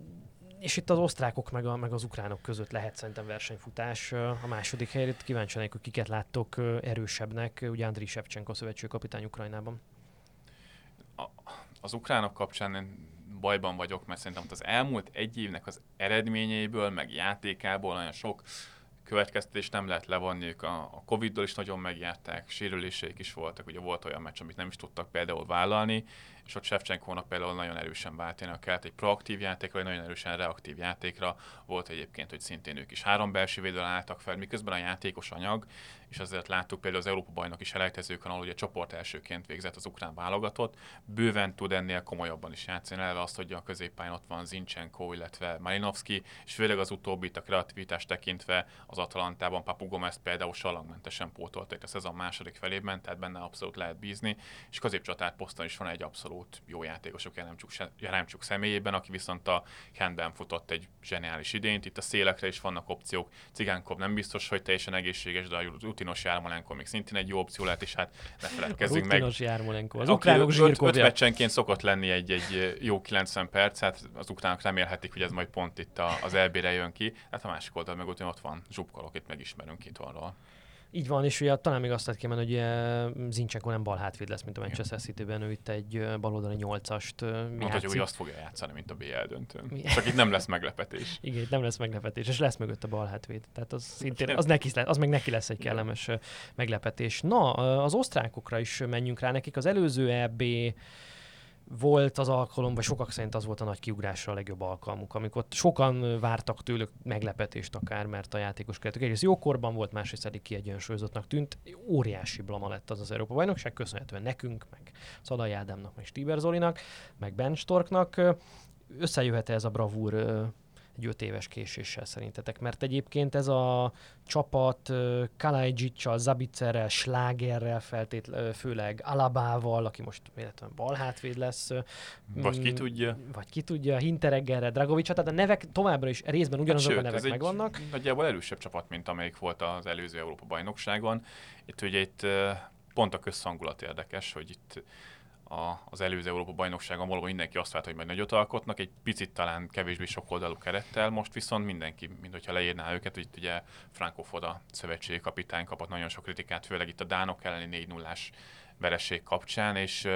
S1: és itt az osztrákok meg, a, meg az ukránok között lehet szerintem versenyfutás. A második helyet kíváncsi hogy kiket láttok erősebbnek, ugye Andriy Shevchenko szövetségkapitány Ukrajnában
S2: az ukránok kapcsán én bajban vagyok, mert szerintem az elmúlt egy évnek az eredményeiből, meg játékából nagyon sok következtetést nem lehet levonni, ők a, a Covid-dól is nagyon megjárták, sérüléseik is voltak, ugye volt olyan meccs, amit nem is tudtak például vállalni, és ott Shevchenkónak például nagyon erősen váltani kellett egy proaktív játékra, vagy nagyon erősen reaktív játékra. Volt egyébként, hogy szintén ők is három belső védővel álltak fel, miközben a játékos anyag, és azért láttuk például az Európa bajnok is elejtezőkön, ahol ugye csoport elsőként végzett az ukrán válogatott, bőven tud ennél komolyabban is játszani, eleve azt, hogy a középpályán ott van Zinchenko, illetve Marinovski, és főleg az utóbbit a kreativitást tekintve az Atalantában Papu Gomez például salangmentesen pótolták a szezon második felében, tehát benne abszolút lehet bízni, és középcsatár poszton is van egy abszolút abszolút jó játékosok Jeremcsuk személyében, aki viszont a handben futott egy zseniális idényt. Itt a szélekre is vannak opciók. Cigánkov nem biztos, hogy teljesen egészséges, de a rutinos Jármolenko még szintén egy jó opció lehet, és hát ne feledkezzünk meg.
S1: Rutinos Jármolenko, az ukránok
S2: zsírkódja. Öt, meccsenként szokott lenni egy, egy jó 90 perc, hát az ukránok remélhetik, hogy ez majd pont itt az elbére jön ki. Hát a másik oldal meg ott van Zsubkolok, itt megismerünk itthonról.
S1: Így van, és ugye talán még azt lehet kimenni, hogy uh, Zincsenko nem bal hátvéd lesz, mint a Manchester City-ben, ő itt egy baloldali nyolcast
S2: Mondhatja, hogy azt fogja játszani, mint a BL döntő. Csak itt nem lesz meglepetés.
S1: Igen, nem lesz meglepetés, és lesz mögött a bal hátvéd. Tehát az, szintén, az, neki, az meg neki lesz egy kellemes meglepetés. Na, az osztrákokra is menjünk rá, nekik az előző EB volt az alkalom, vagy sokak szerint az volt a nagy kiugrásra a legjobb alkalmuk, amikor sokan vártak tőlük meglepetést akár, mert a játékos keretük egyrészt jókorban volt, másrészt eddig kiegyensúlyozottnak tűnt. Óriási blama lett az az Európa bajnokság, köszönhetően nekünk, meg Szalai Ádámnak, meg Stiber Zolinak, meg Ben Storknak. Összejöhet ez a bravúr egy öt éves késéssel szerintetek? Mert egyébként ez a csapat Kalajdzsicsal, Zabicerrel, Slágerrel feltétlenül, főleg Alabával, aki most véletlenül balhátvéd lesz.
S2: Vagy ki mm, tudja.
S1: Vagy ki tudja, Hintereggerre, Dragovicsal, tehát a nevek továbbra is részben ugyanazok hát, sőt, a nevek megvannak.
S2: Nagyjából erősebb csapat, mint amelyik volt az előző Európa bajnokságon. Itt ugye itt pont a közhangulat érdekes, hogy itt a, az előző Európa bajnokságon valóban mindenki azt vált, hogy majd nagyot alkotnak, egy picit talán kevésbé sok oldalú kerettel, most viszont mindenki, mint hogyha leírná őket, hogy itt ugye Franco Foda szövetségi kapitány kapott nagyon sok kritikát, főleg itt a Dánok elleni 4 0 vereség kapcsán, és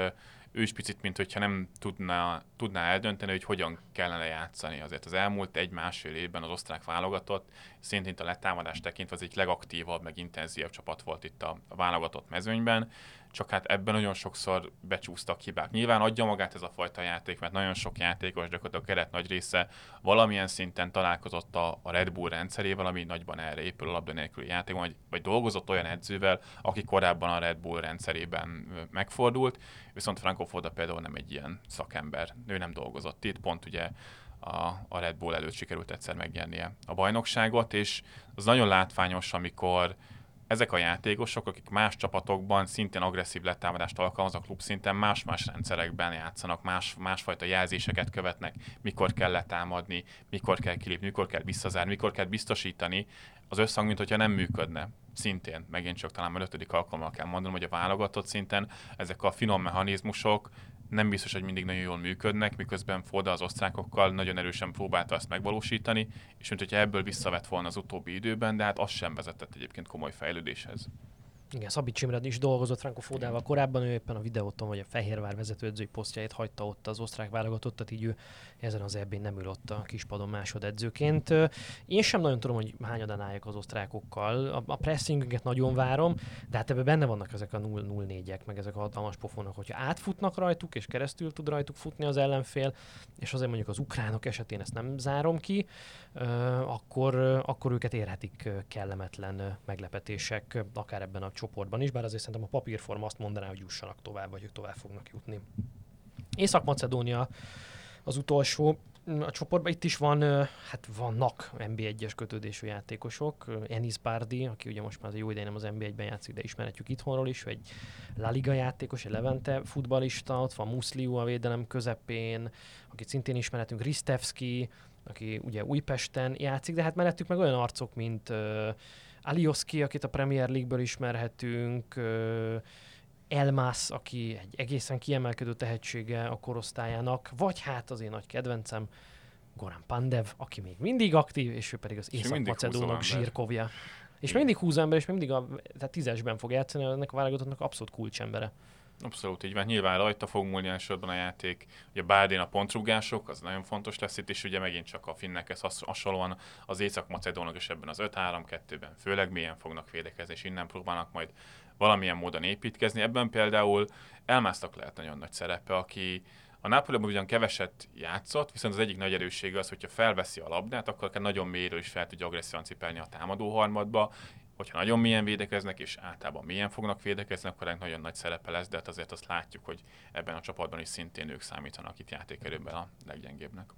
S2: ő is picit, mint hogyha nem tudná, tudná eldönteni, hogy hogyan kellene játszani. Azért az elmúlt egy-másfél évben az osztrák válogatott, szintén a letámadást tekintve az egy legaktívabb, meg intenzívebb csapat volt itt a, válogatott mezőnyben, csak hát ebben nagyon sokszor becsúsztak hibák. Nyilván adja magát ez a fajta játék, mert nagyon sok játékos, gyakorlatilag a keret nagy része valamilyen szinten találkozott a, a Red Bull rendszerével, ami nagyban erre épül a labda nélküli játék, vagy, vagy dolgozott olyan edzővel, aki korábban a Red Bull rendszerében megfordult, viszont Franco Foda például nem egy ilyen szakember, ő nem dolgozott itt, pont ugye a, a Red Bull előtt sikerült egyszer megnyernie a bajnokságot, és az nagyon látványos, amikor ezek a játékosok, akik más csapatokban szintén agresszív letámadást alkalmaznak klub szinten, más-más rendszerekben játszanak, más, másfajta jelzéseket követnek, mikor kell letámadni, mikor kell kilépni, mikor kell visszazárni, mikor kell biztosítani, az összhang, mint hogyha nem működne. Szintén, megint csak talán már ötödik alkalommal kell mondanom, hogy a válogatott szinten ezek a finom mechanizmusok nem biztos, hogy mindig nagyon jól működnek, miközben Foda az osztrákokkal nagyon erősen próbálta ezt megvalósítani, és mint hogyha ebből visszavett volna az utóbbi időben, de hát az sem vezetett egyébként komoly fejlődéshez.
S1: Igen, Szabics Imre is dolgozott Franco Fodával korábban, ő éppen a videóton vagy a Fehérvár vezetőedzői posztjait hagyta ott az osztrák válogatottat, így ő ezen az ebbén nem ül ott a kispadon másodedzőként. Én sem nagyon tudom, hogy hányadan álljak az osztrákokkal. A, a pressingünket nagyon várom, de hát ebben benne vannak ezek a 0-4-ek, meg ezek a hatalmas pofonok, hogyha átfutnak rajtuk, és keresztül tud rajtuk futni az ellenfél, és azért mondjuk az ukránok esetén ezt nem zárom ki, akkor, akkor őket érhetik kellemetlen meglepetések, akár ebben a csoportban is, bár azért szerintem a papírforma azt mondaná, hogy jussanak tovább, vagy ők tovább fognak jutni. Észak-Macedónia az utolsó a csoportban itt is van, hát vannak NB1-es kötődésű játékosok. Enis Bardi, aki ugye most már az jó ideje nem az NB1-ben játszik, de ismerhetjük itthonról is, egy La Liga játékos, egy Levente futbalista, ott van Muszliu a védelem közepén, akit szintén ismerhetünk, Ristevski, aki ugye Újpesten játszik, de hát mellettük meg olyan arcok, mint uh, Alioski, akit a Premier League-ből ismerhetünk, uh, Elmász, aki egy egészen kiemelkedő tehetsége a korosztályának, vagy hát az én nagy kedvencem, Goran Pandev, aki még mindig aktív, és ő pedig az Észak-Macedónok zsírkovja. És mindig húz ember, és mindig a tehát tízesben fog játszani, ennek a válogatottnak abszolút kulcsembere.
S2: Abszolút így van. Nyilván rajta fog múlni elsősorban a játék. Ugye Bárdén a pontrugások, az nagyon fontos lesz itt, és ugye megint csak a finnekhez hasonlóan az észak-macedónok is ebben az 5-3-2-ben főleg milyen fognak védekezni, és innen próbálnak majd valamilyen módon építkezni. Ebben például elmásztak lehet nagyon nagy szerepe, aki a Nápolyban ugyan keveset játszott, viszont az egyik nagy erőssége az, hogyha felveszi a labdát, akkor akár nagyon mélyről is fel tudja agresszívan cipelni a támadó harmadba, hogyha nagyon milyen védekeznek, és általában milyen fognak védekezni, akkor nagyon nagy szerepe lesz, de hát azért azt látjuk, hogy ebben a csapatban is szintén ők számítanak itt játékerőben a leggyengébbnek.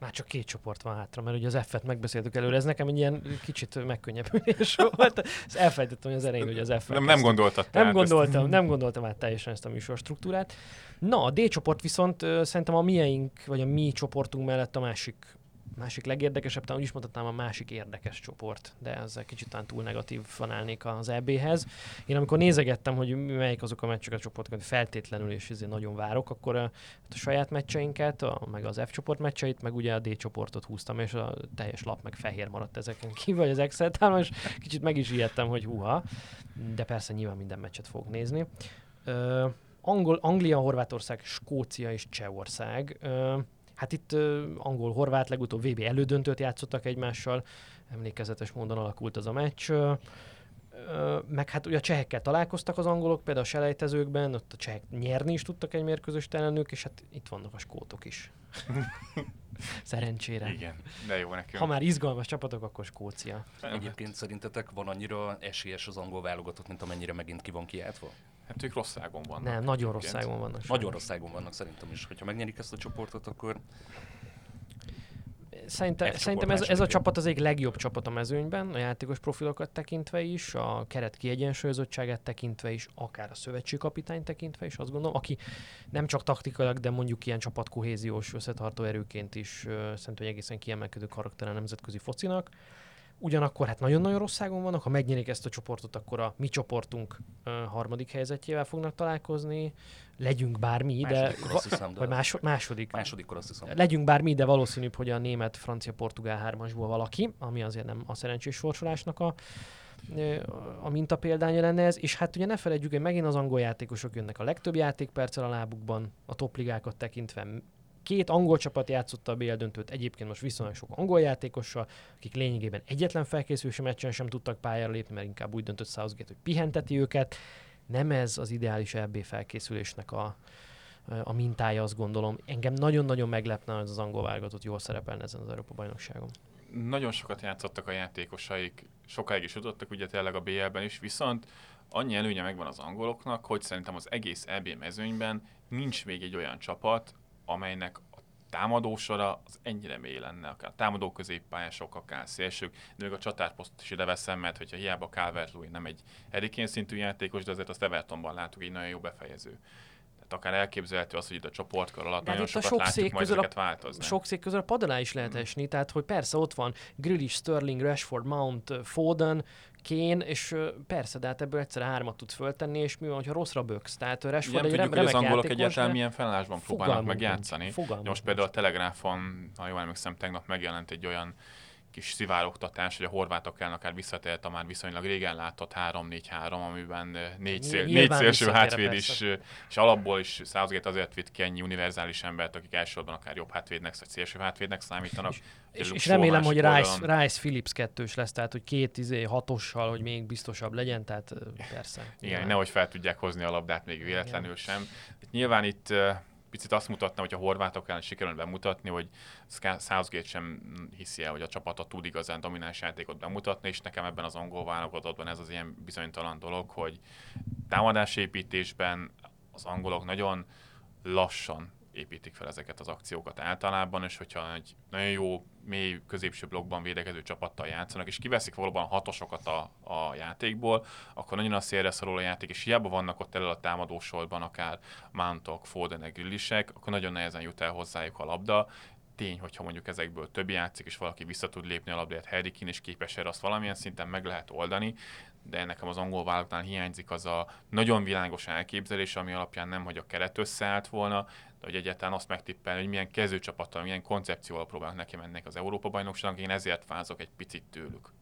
S1: Már csak két csoport van hátra, mert ugye az F-et megbeszéltük előre, ez nekem egy ilyen kicsit megkönnyebbülés volt. Ez elfelejtettem, hogy az elején, hogy az F.
S2: Nem, nem gondoltad
S1: Nem gondoltam, ezt. nem gondoltam át teljesen ezt a műsor struktúrát. Na, a D csoport viszont szerintem a mieink, vagy a mi csoportunk mellett a másik másik legérdekesebb, talán úgy is mondhatnám a másik érdekes csoport, de ezzel kicsit talán túl negatív fanálnék az EB-hez. Én amikor nézegettem, hogy melyik azok a meccsek a csoportok, amit feltétlenül és ezért nagyon várok, akkor a, a saját meccseinket, a, meg az F csoport meccseit, meg ugye a D csoportot húztam, és a teljes lap meg fehér maradt ezeken kívül, az Excel és kicsit meg is ijedtem, hogy húha, de persze nyilván minden meccset fog nézni. Uh, Angol, Anglia, Horvátország, Skócia és Csehország. Uh, Hát itt uh, angol-horvát legutóbb VB elődöntőt játszottak egymással, emlékezetes módon alakult az a meccs. Uh, meg hát ugye a csehekkel találkoztak az angolok, például a selejtezőkben, ott a csehek nyerni is tudtak egy mérkőzést ellenük, és hát itt vannak a skótok is. Szerencsére.
S2: Igen, de jó nekünk.
S1: Ha már izgalmas csapatok, akkor Skócia.
S3: Egyébként szerintetek van annyira esélyes az angol válogatott, mint amennyire megint ki van kiáltva?
S2: Hát ők rossz ágon vannak.
S1: Nem, nagyon rossz ágon vannak.
S3: Sajnos. Nagyon rossz ágon vannak szerintem is. Hogyha megnyerik ezt a csoportot, akkor
S1: Szerintem, szerintem ez, ez a csapat az egyik legjobb csapat a mezőnyben, a játékos profilokat tekintve is, a keret kiegyensúlyozottságát tekintve is, akár a szövetségkapitány tekintve is, azt gondolom, aki nem csak taktikailag, de mondjuk ilyen csapatkohéziós összetartó erőként is szerintem egy egészen kiemelkedő karakter a nemzetközi focinak. Ugyanakkor hát nagyon-nagyon rosszágon vannak, ha megnyerik ezt a csoportot, akkor a mi csoportunk uh, harmadik helyzetjével fognak találkozni. Legyünk bármi, de,
S3: hiszem, de...
S1: vagy második, második.
S3: Másodikkor azt hiszem.
S1: Legyünk bármi, de valószínűbb, hogy a német, francia, portugál hármasból valaki, ami azért nem a szerencsés sorsolásnak a, a minta példánya lenne ez, és hát ugye ne felejtjük, hogy megint az angol játékosok jönnek a legtöbb játékperccel a lábukban, a topligákat tekintve Két angol csapat játszotta a BL döntőt, egyébként most viszonylag sok angol játékossal, akik lényegében egyetlen felkészülési meccsen sem tudtak pályára lépni, mert inkább úgy döntött Southgate, hogy pihenteti őket. Nem ez az ideális EB felkészülésnek a, a mintája, azt gondolom. Engem nagyon-nagyon meglepne, hogy az angol válogatott jól szerepelne ezen az Európa-bajnokságon.
S2: Nagyon sokat játszottak a játékosaik, sokáig is jutottak ugye tényleg a BL-ben is, viszont annyi előnye megvan az angoloknak, hogy szerintem az egész EB mezőnyben nincs még egy olyan csapat, amelynek a támadósora az ennyire mély lenne, akár támadó középpályások, akár szélsők, de még a csatárposzt is ide veszem, mert hogyha hiába calvert nem egy Harry szintű játékos, de azért azt Evertonban látunk egy nagyon jó befejező. Tehát akár elképzelhető az, hogy itt a csoportkör alatt de nagyon sokat sok látjuk majd közül a, változni.
S1: Sok szék közül a pad alá is lehet esni, tehát hogy persze ott van Grealish, Sterling, Rashford, Mount, Foden, Kén, és persze, de hát ebből egyszer hármat tudsz föltenni, és mi van, hogyha rosszra böksz. Tehát Rashford
S2: egy
S1: tudjuk,
S2: hogy az angolok egyáltalán milyen felállásban próbálnak megjátszani. Most például a Telegráfon, ha jól emlékszem, tegnap megjelent egy olyan kis szivárogtatás, hogy a horvátok ellen akár visszatért a már viszonylag régen látott 3-4-3, amiben négy, szél, négy szélső hátvéd is, és alapból is Southgate azért vitt ki ennyi univerzális embert, akik elsősorban akár jobb hátvédnek, vagy szélső hátvédnek számítanak.
S1: És, és remélem, hogy Rice, Rice Phillips kettős lesz, tehát hogy két izé, hatossal, hogy még biztosabb legyen, tehát persze.
S2: Igen, nyilván. nehogy fel tudják hozni a labdát még véletlenül Igen. sem. Nyilván itt picit azt mutatna, hogy a horvátok ellen sikerül bemutatni, hogy Southgate sem hiszi el, hogy a csapata tud igazán domináns játékot bemutatni, és nekem ebben az angol válogatottban ez az ilyen bizonytalan dolog, hogy támadásépítésben az angolok nagyon lassan építik fel ezeket az akciókat általában, és hogyha egy nagyon jó, mély középső blokkban védekező csapattal játszanak, és kiveszik valóban hatosokat a, a játékból, akkor nagyon a szélre szorul a játék, és hiába vannak ott elő a támadósorban akár Mountok, Fodenek, Grillisek, akkor nagyon nehezen jut el hozzájuk a labda, tény, hogyha mondjuk ezekből több játszik, és valaki vissza tud lépni a labdát Harry és képes erre, azt valamilyen szinten meg lehet oldani, de nekem az angol vállalatnál hiányzik az a nagyon világos elképzelés, ami alapján nem, hogy a keret összeállt volna, de hogy egyáltalán azt megtippelni, hogy milyen kezdőcsapattal, milyen koncepcióval próbálnak neki mennek az Európa-bajnokságnak, én ezért fázok egy picit tőlük.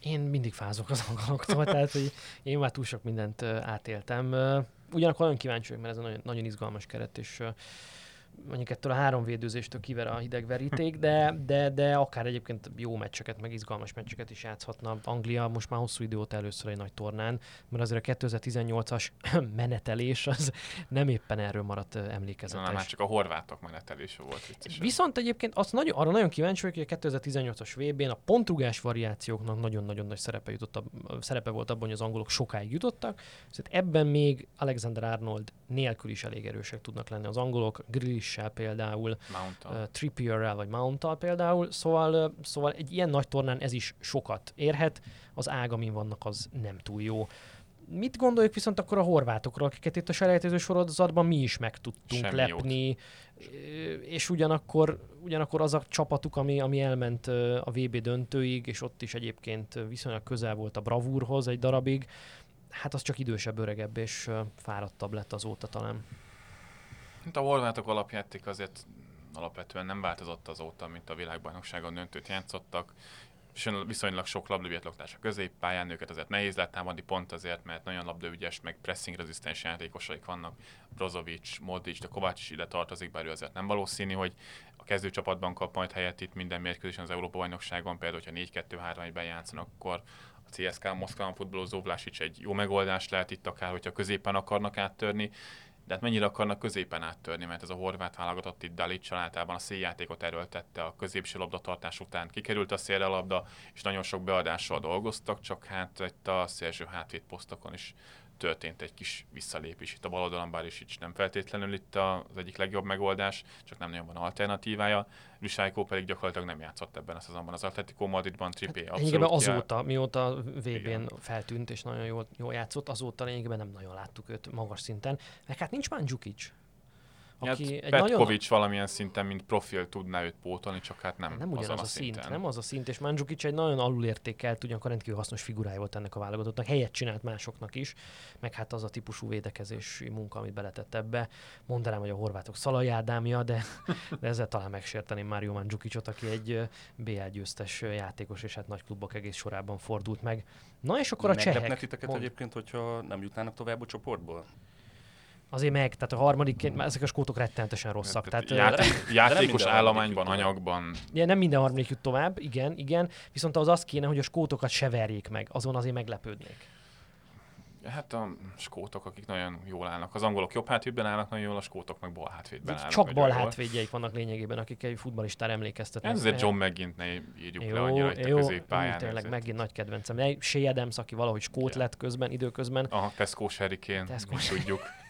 S1: Én mindig fázok az angoloktól, tehát hogy én már túl sok mindent átéltem. Ugyanakkor nagyon kíváncsi vagyok, mert ez egy nagyon, nagyon izgalmas keret, és mondjuk ettől a három védőzéstől kiver a hideg veríték, de, de, de akár egyébként jó meccseket, meg izgalmas meccseket is játszhatna. Anglia most már hosszú idő óta először egy nagy tornán, mert azért a 2018-as menetelés az nem éppen erről maradt emlékezetes. Na,
S2: már csak a horvátok menetelése volt vicces.
S1: Viszont egyébként azt nagyon, arra nagyon kíváncsi vagyok, hogy a 2018-as VB-n a pontrugás variációknak nagyon-nagyon nagy szerepe, jutott a, szerepe volt abban, hogy az angolok sokáig jutottak. Szóval ebben még Alexander Arnold nélkül is elég erősek tudnak lenni az angolok. Grealish Grealish-sel például, uh, Trippierrel vagy Mounttal például, szóval, szóval egy ilyen nagy tornán ez is sokat érhet, az ág, amin vannak, az nem túl jó. Mit gondoljuk viszont akkor a horvátokról, akiket itt a selejtező sorozatban mi is meg tudtunk Semmi lepni, jót. és ugyanakkor, ugyanakkor az a csapatuk, ami, ami elment a VB döntőig, és ott is egyébként viszonylag közel volt a bravúrhoz egy darabig, hát az csak idősebb, öregebb és fáradtabb lett azóta talán.
S2: Hát a horvátok alapjáték azért alapvetően nem változott azóta, mint a világbajnokságon döntőt játszottak. viszonylag sok labdaviatloktás a középpályán, őket azért nehéz letámadni, pont azért, mert nagyon labdaügyes, meg pressing rezisztens játékosaik vannak. Brozovic, Modric, de Kovács is ide tartozik, bár ő azért nem valószínű, hogy a kezdőcsapatban kap majd helyet itt minden mérkőzésen az Európa-bajnokságon, például, hogyha 4-2-3-1-ben játszanak, akkor a CSK Moszkván futballozó Vlásics egy jó megoldás lehet itt akár, hogyha középen akarnak áttörni, de hát mennyire akarnak középen áttörni, mert ez a horvát válogatott itt Dalic általában a széljátékot erőltette a középső labdatartás után. Kikerült a szélre labda, és nagyon sok beadással dolgoztak, csak hát itt a szélső hátvéd posztokon is történt egy kis visszalépés itt a bal oldalon, bár is nem feltétlenül itt az egyik legjobb megoldás, csak nem nagyon van alternatívája. Lusájkó pedig gyakorlatilag nem játszott ebben a szezonban az Atletico Madridban, Trippé
S1: hát, abszolút. azóta, mióta VB-n feltűnt és nagyon jól, jól játszott, azóta lényegében nem nagyon láttuk őt magas szinten. Meg hát nincs Mandzukic
S2: aki hát egy Petkovics nagyon... valamilyen szinten, mint profil tudná őt pótolni, csak hát nem,
S1: nem
S2: ugyanaz
S1: a, a szint, szinten. Nem az a szint, és Mandzukic egy nagyon alulértékelt, ugyanakkor rendkívül hasznos figurája volt ennek a válogatottnak, helyet csinált másoknak is, meg hát az a típusú védekezési munka, amit beletett ebbe. Mondanám, hogy a horvátok szalajádámja, de, de ezzel talán megsérteném Mário Mandzsukicot, aki egy BL győztes játékos, és hát nagy klubok egész sorában fordult meg. Na és akkor a csehek...
S3: titeket mond... egyébként, hogyha nem jutnának tovább a csoportból?
S1: Azért meg, tehát a harmadikként, már ezek a skótok rettenetesen rosszak.
S2: Tehát, tehát játék, játékos állományban, anyagban.
S1: Igen, nem minden harmadik jut tovább, igen, igen, viszont az az kéne, hogy a skótokat se verjék meg, azon azért meglepődnék.
S2: Hát a skótok, akik nagyon jól állnak. Az angolok jobb hátvédben állnak nagyon jól, a skótok meg bal hátvédben állnak.
S1: Csak bal hátvédjeik vannak lényegében, akik egy futballistára emlékeztetnek.
S2: Ez azért John McGint ne írjuk jó, le annyira itt jó, a középpályán.
S1: Tényleg megint nagy kedvencem. Shea Adams, aki valahogy skót lett közben, időközben.
S2: Aha, Tesco Sherikén, tudjuk.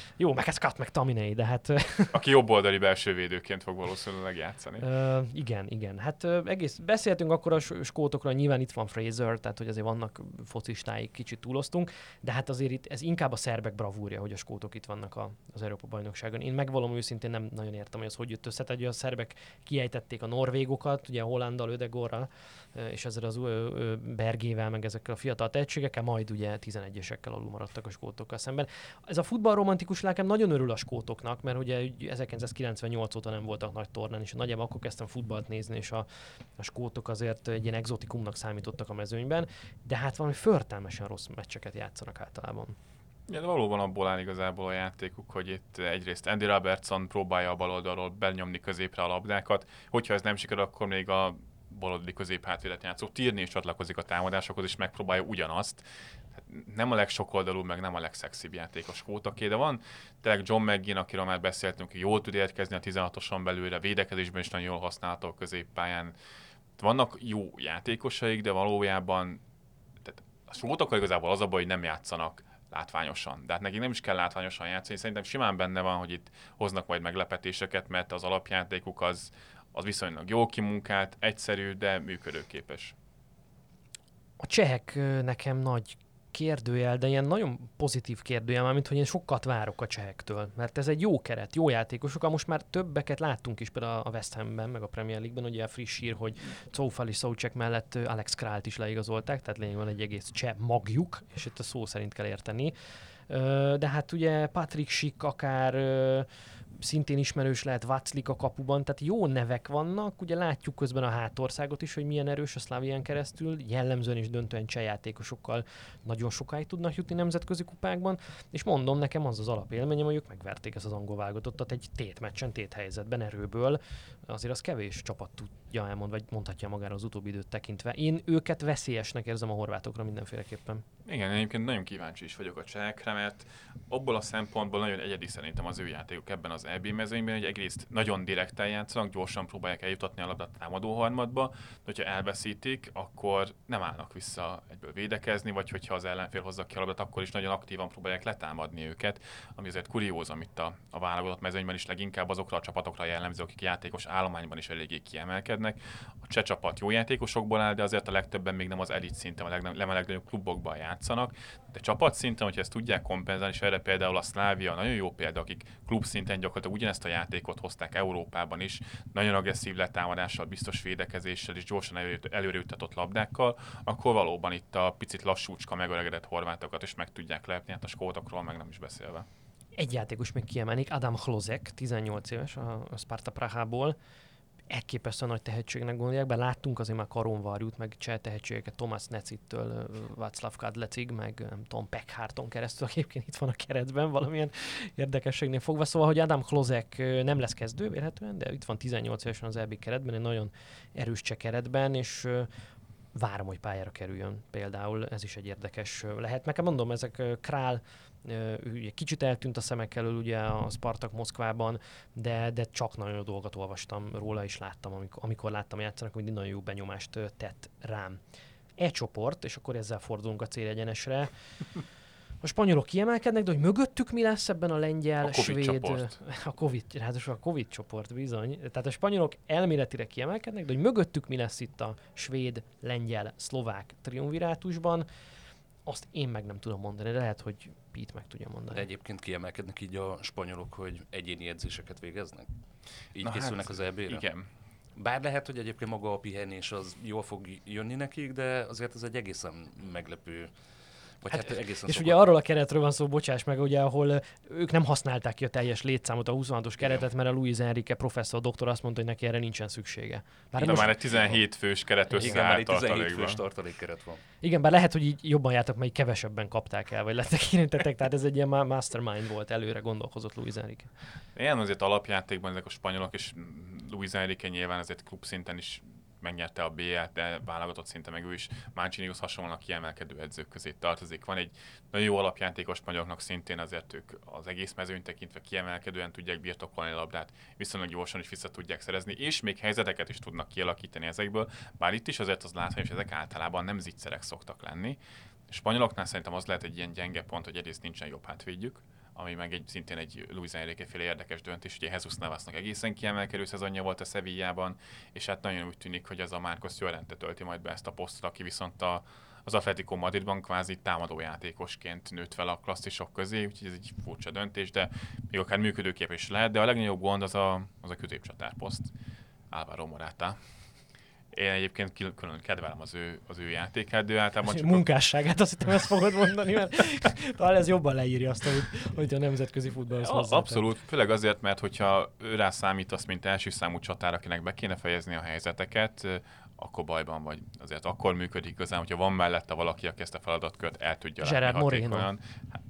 S1: Jó, meg ez Kat, meg Taminei, de hát...
S2: Aki jobboldali belső védőként fog valószínűleg játszani.
S1: Uh, igen, igen. Hát egész beszéltünk akkor a skótokról, nyilván itt van Fraser, tehát hogy azért vannak focistáig, kicsit túloztunk, de hát azért itt ez inkább a szerbek bravúrja, hogy a skótok itt vannak a, az Európa bajnokságon. Én megvalom őszintén nem nagyon értem, hogy az hogy jött össze, tehát a szerbek kiejtették a norvégokat, ugye a Hollandal, Ödegorral, és ezzel az Bergével, meg ezekkel a fiatal tehetségekkel, majd ugye 11-esekkel alul maradtak a skótokkal szemben. Ez a futballromantikus lelkem nagyon örül a skótoknak, mert ugye 1998 óta nem voltak nagy tornán, és nagyjából akkor kezdtem futballt nézni, és a, a skótok azért egy ilyen exotikumnak számítottak a mezőnyben, de hát valami förtelmesen rossz meccseket játszanak általában.
S2: Ja, de valóban abból áll igazából a játékuk, hogy itt egyrészt Andy Robertson próbálja a baloldalról benyomni középre a labdákat, hogyha ez nem sikerül, akkor még a baloldali középhátvédet játszó Tirni is csatlakozik a támadásokhoz, és megpróbálja ugyanazt. Nem a legsokoldalú, meg nem a legszexibb játékos kótaké, de van tényleg John McGinn, akiről már beszéltünk, jól tud érkezni a 16-oson belőle, védekezésben is nagyon jól használható a középpályán. Vannak jó játékosaik, de valójában tehát a skótokkal igazából az a baj, hogy nem játszanak látványosan. De hát nekik nem is kell látványosan játszani. Szerintem simán benne van, hogy itt hoznak majd meglepetéseket, mert az alapjátékuk az, az viszonylag jó kimunkált, egyszerű, de működőképes.
S1: A csehek nekem nagy kérdőjel, de ilyen nagyon pozitív kérdőjel, mármint hogy én sokat várok a csehektől, mert ez egy jó keret, jó játékosok, most már többeket láttunk is például a West Hamben, meg a Premier League-ben, ugye friss hír, hogy Czófali Szócsek mellett Alex Krált is leigazolták, tehát lényegében egy egész cseh magjuk, és itt a szó szerint kell érteni. De hát ugye Patrick Schick akár szintén ismerős lehet Vaclik a kapuban, tehát jó nevek vannak, ugye látjuk közben a hátországot is, hogy milyen erős a Szlávián keresztül, jellemzően is döntően csehjátékosokkal nagyon sokáig tudnak jutni nemzetközi kupákban, és mondom, nekem az az alapélményem, hogy ők megverték ezt az angol válogatottat egy tét meccsen, tét helyzetben erőből, azért az kevés csapat tudja elmond, vagy mondhatja magára az utóbbi időt tekintve. Én őket veszélyesnek érzem a horvátokra mindenféleképpen.
S2: Igen, egyébként nagyon kíváncsi is vagyok a csehekre, mert abból a szempontból nagyon egyedi szerintem az ő játékuk ebben az EB mezőnyben, hogy egyrészt nagyon direkten játszanak, gyorsan próbálják eljutatni a labdát támadó harmadba, de hogyha elveszítik, akkor nem állnak vissza egyből védekezni, vagy hogyha az ellenfél hozza ki a labdát, akkor is nagyon aktívan próbálják letámadni őket, ami azért kuriózom itt a, a válogatott mezőnyben is leginkább azokra a csapatokra jellemző, akik játékos állományban is eléggé kiemelkednek. A cseh csapat jó játékosokból áll, de azért a legtöbben még nem az elit szinten, a legnagyobb klubokban játszanak, de csapat szinten, hogyha ezt tudják kompenzálni, és erre például a Szlávia nagyon jó példa, akik klub szinten gyakorlatilag ugyanezt a játékot hozták Európában is, nagyon agresszív letámadással, biztos védekezéssel és gyorsan előre juttatott labdákkal, akkor valóban itt a picit lassúcska megöregedett horvátokat is meg tudják lepni, hát a skótokról meg nem is beszélve.
S1: Egy játékos még kiemelnék, Adam Hlozek, 18 éves a Sparta Prahából, elképesztően nagy tehetségnek gondolják, bár láttunk azért már Karon Varjút, meg cseh tehetségeket Thomas Necittől, Václav Kadlecig, meg nem tudom, keresztül, aki egyébként itt van a keretben valamilyen érdekességnél fogva. Szóval, hogy Adam Klozek nem lesz kezdő vélhetően, de itt van 18 évesen az EB keretben, egy nagyon erős cseh keretben, és várom, hogy pályára kerüljön például, ez is egy érdekes lehet. Nekem mondom, ezek Král, ugye kicsit eltűnt a szemek elől ugye a Spartak Moszkvában, de, de csak nagyon jó dolgot olvastam róla, és láttam, amikor, amikor láttam játszanak, mindig nagyon jó benyomást tett rám. E csoport, és akkor ezzel fordulunk a célegyenesre. A spanyolok kiemelkednek, de hogy mögöttük mi lesz ebben a lengyel,
S2: a COVID
S1: svéd,
S2: csoport.
S1: a COVID, ráadásul a Covid csoport bizony. Tehát a spanyolok elméletire kiemelkednek, de hogy mögöttük mi lesz itt a svéd, lengyel, szlovák triumvirátusban, azt én meg nem tudom mondani, de lehet, hogy Pete meg tudja mondani.
S3: De egyébként kiemelkednek így a spanyolok, hogy egyéni edzéseket végeznek? Így
S2: Na
S3: készülnek
S2: hát,
S3: az EB-re?
S2: Igen.
S3: Bár lehet, hogy egyébként maga a pihenés az jól fog jönni nekik, de azért ez egy egészen meglepő vagy hát, hát egészen
S1: és ugye arról a keretről van szó, bocsáss meg, ugye, ahol ők nem használták ki a teljes létszámot, a 26-os keretet, mert a Luis Enrique professzor, doktor azt mondta, hogy neki erre nincsen szüksége.
S2: Bár most... már egy 17 fős keret
S3: Igen, már egy 17 fős tartalékkeret van.
S1: Igen, bár lehet, hogy így jobban jártak, mert kevesebben kapták el, vagy lettek érintettek, tehát ez egy ilyen mastermind volt, előre gondolkozott Luis Enrique.
S2: Ilyen azért alapjátékban ezek a spanyolok, és Luis Enrique nyilván azért klub szinten is megnyerte a BL-t, de válogatott szinte meg ő is Mancinihoz hasonlóan kiemelkedő edzők közé tartozik. Van egy nagyon jó alapjátékos spanyoloknak szintén azért ők az egész mezőn tekintve kiemelkedően tudják birtokolni a labdát, viszonylag gyorsan is vissza tudják szerezni, és még helyzeteket is tudnak kialakítani ezekből, bár itt is azért az látható, hogy ezek általában nem zicserek szoktak lenni. A spanyoloknál szerintem az lehet egy ilyen gyenge pont, hogy egyrészt nincsen jobb hátvédjük, ami meg egy, szintén egy Luis Enrique féle érdekes döntés. Ugye Jesus Navasnak egészen kiemelkedő szezonja volt a Sevillában, és hát nagyon úgy tűnik, hogy ez a Marcos Llorente tölti majd be ezt a posztot, aki viszont a, az Atletico Madridban kvázi támadójátékosként nőtt fel a klasszisok közé, úgyhogy ez egy furcsa döntés, de még akár működőképes lehet, de a legnagyobb gond az a, az a középcsatárposzt. Álvaro Morata én egyébként külön kedvelem az ő, az ő játékát, de általában
S1: csak... Munkásságát, azt hittem ezt fogod mondani, mert talán ez jobban leírja azt, hogy, hogy a nemzetközi futball
S2: az Abszolút, főleg azért, mert hogyha ő rá számítasz, mint első számú csatár, akinek be kéne fejezni a helyzeteket, akkor bajban vagy. Azért akkor működik igazán, hogyha van mellette valaki, aki ezt a feladatkört el tudja
S1: Gerard Moreno.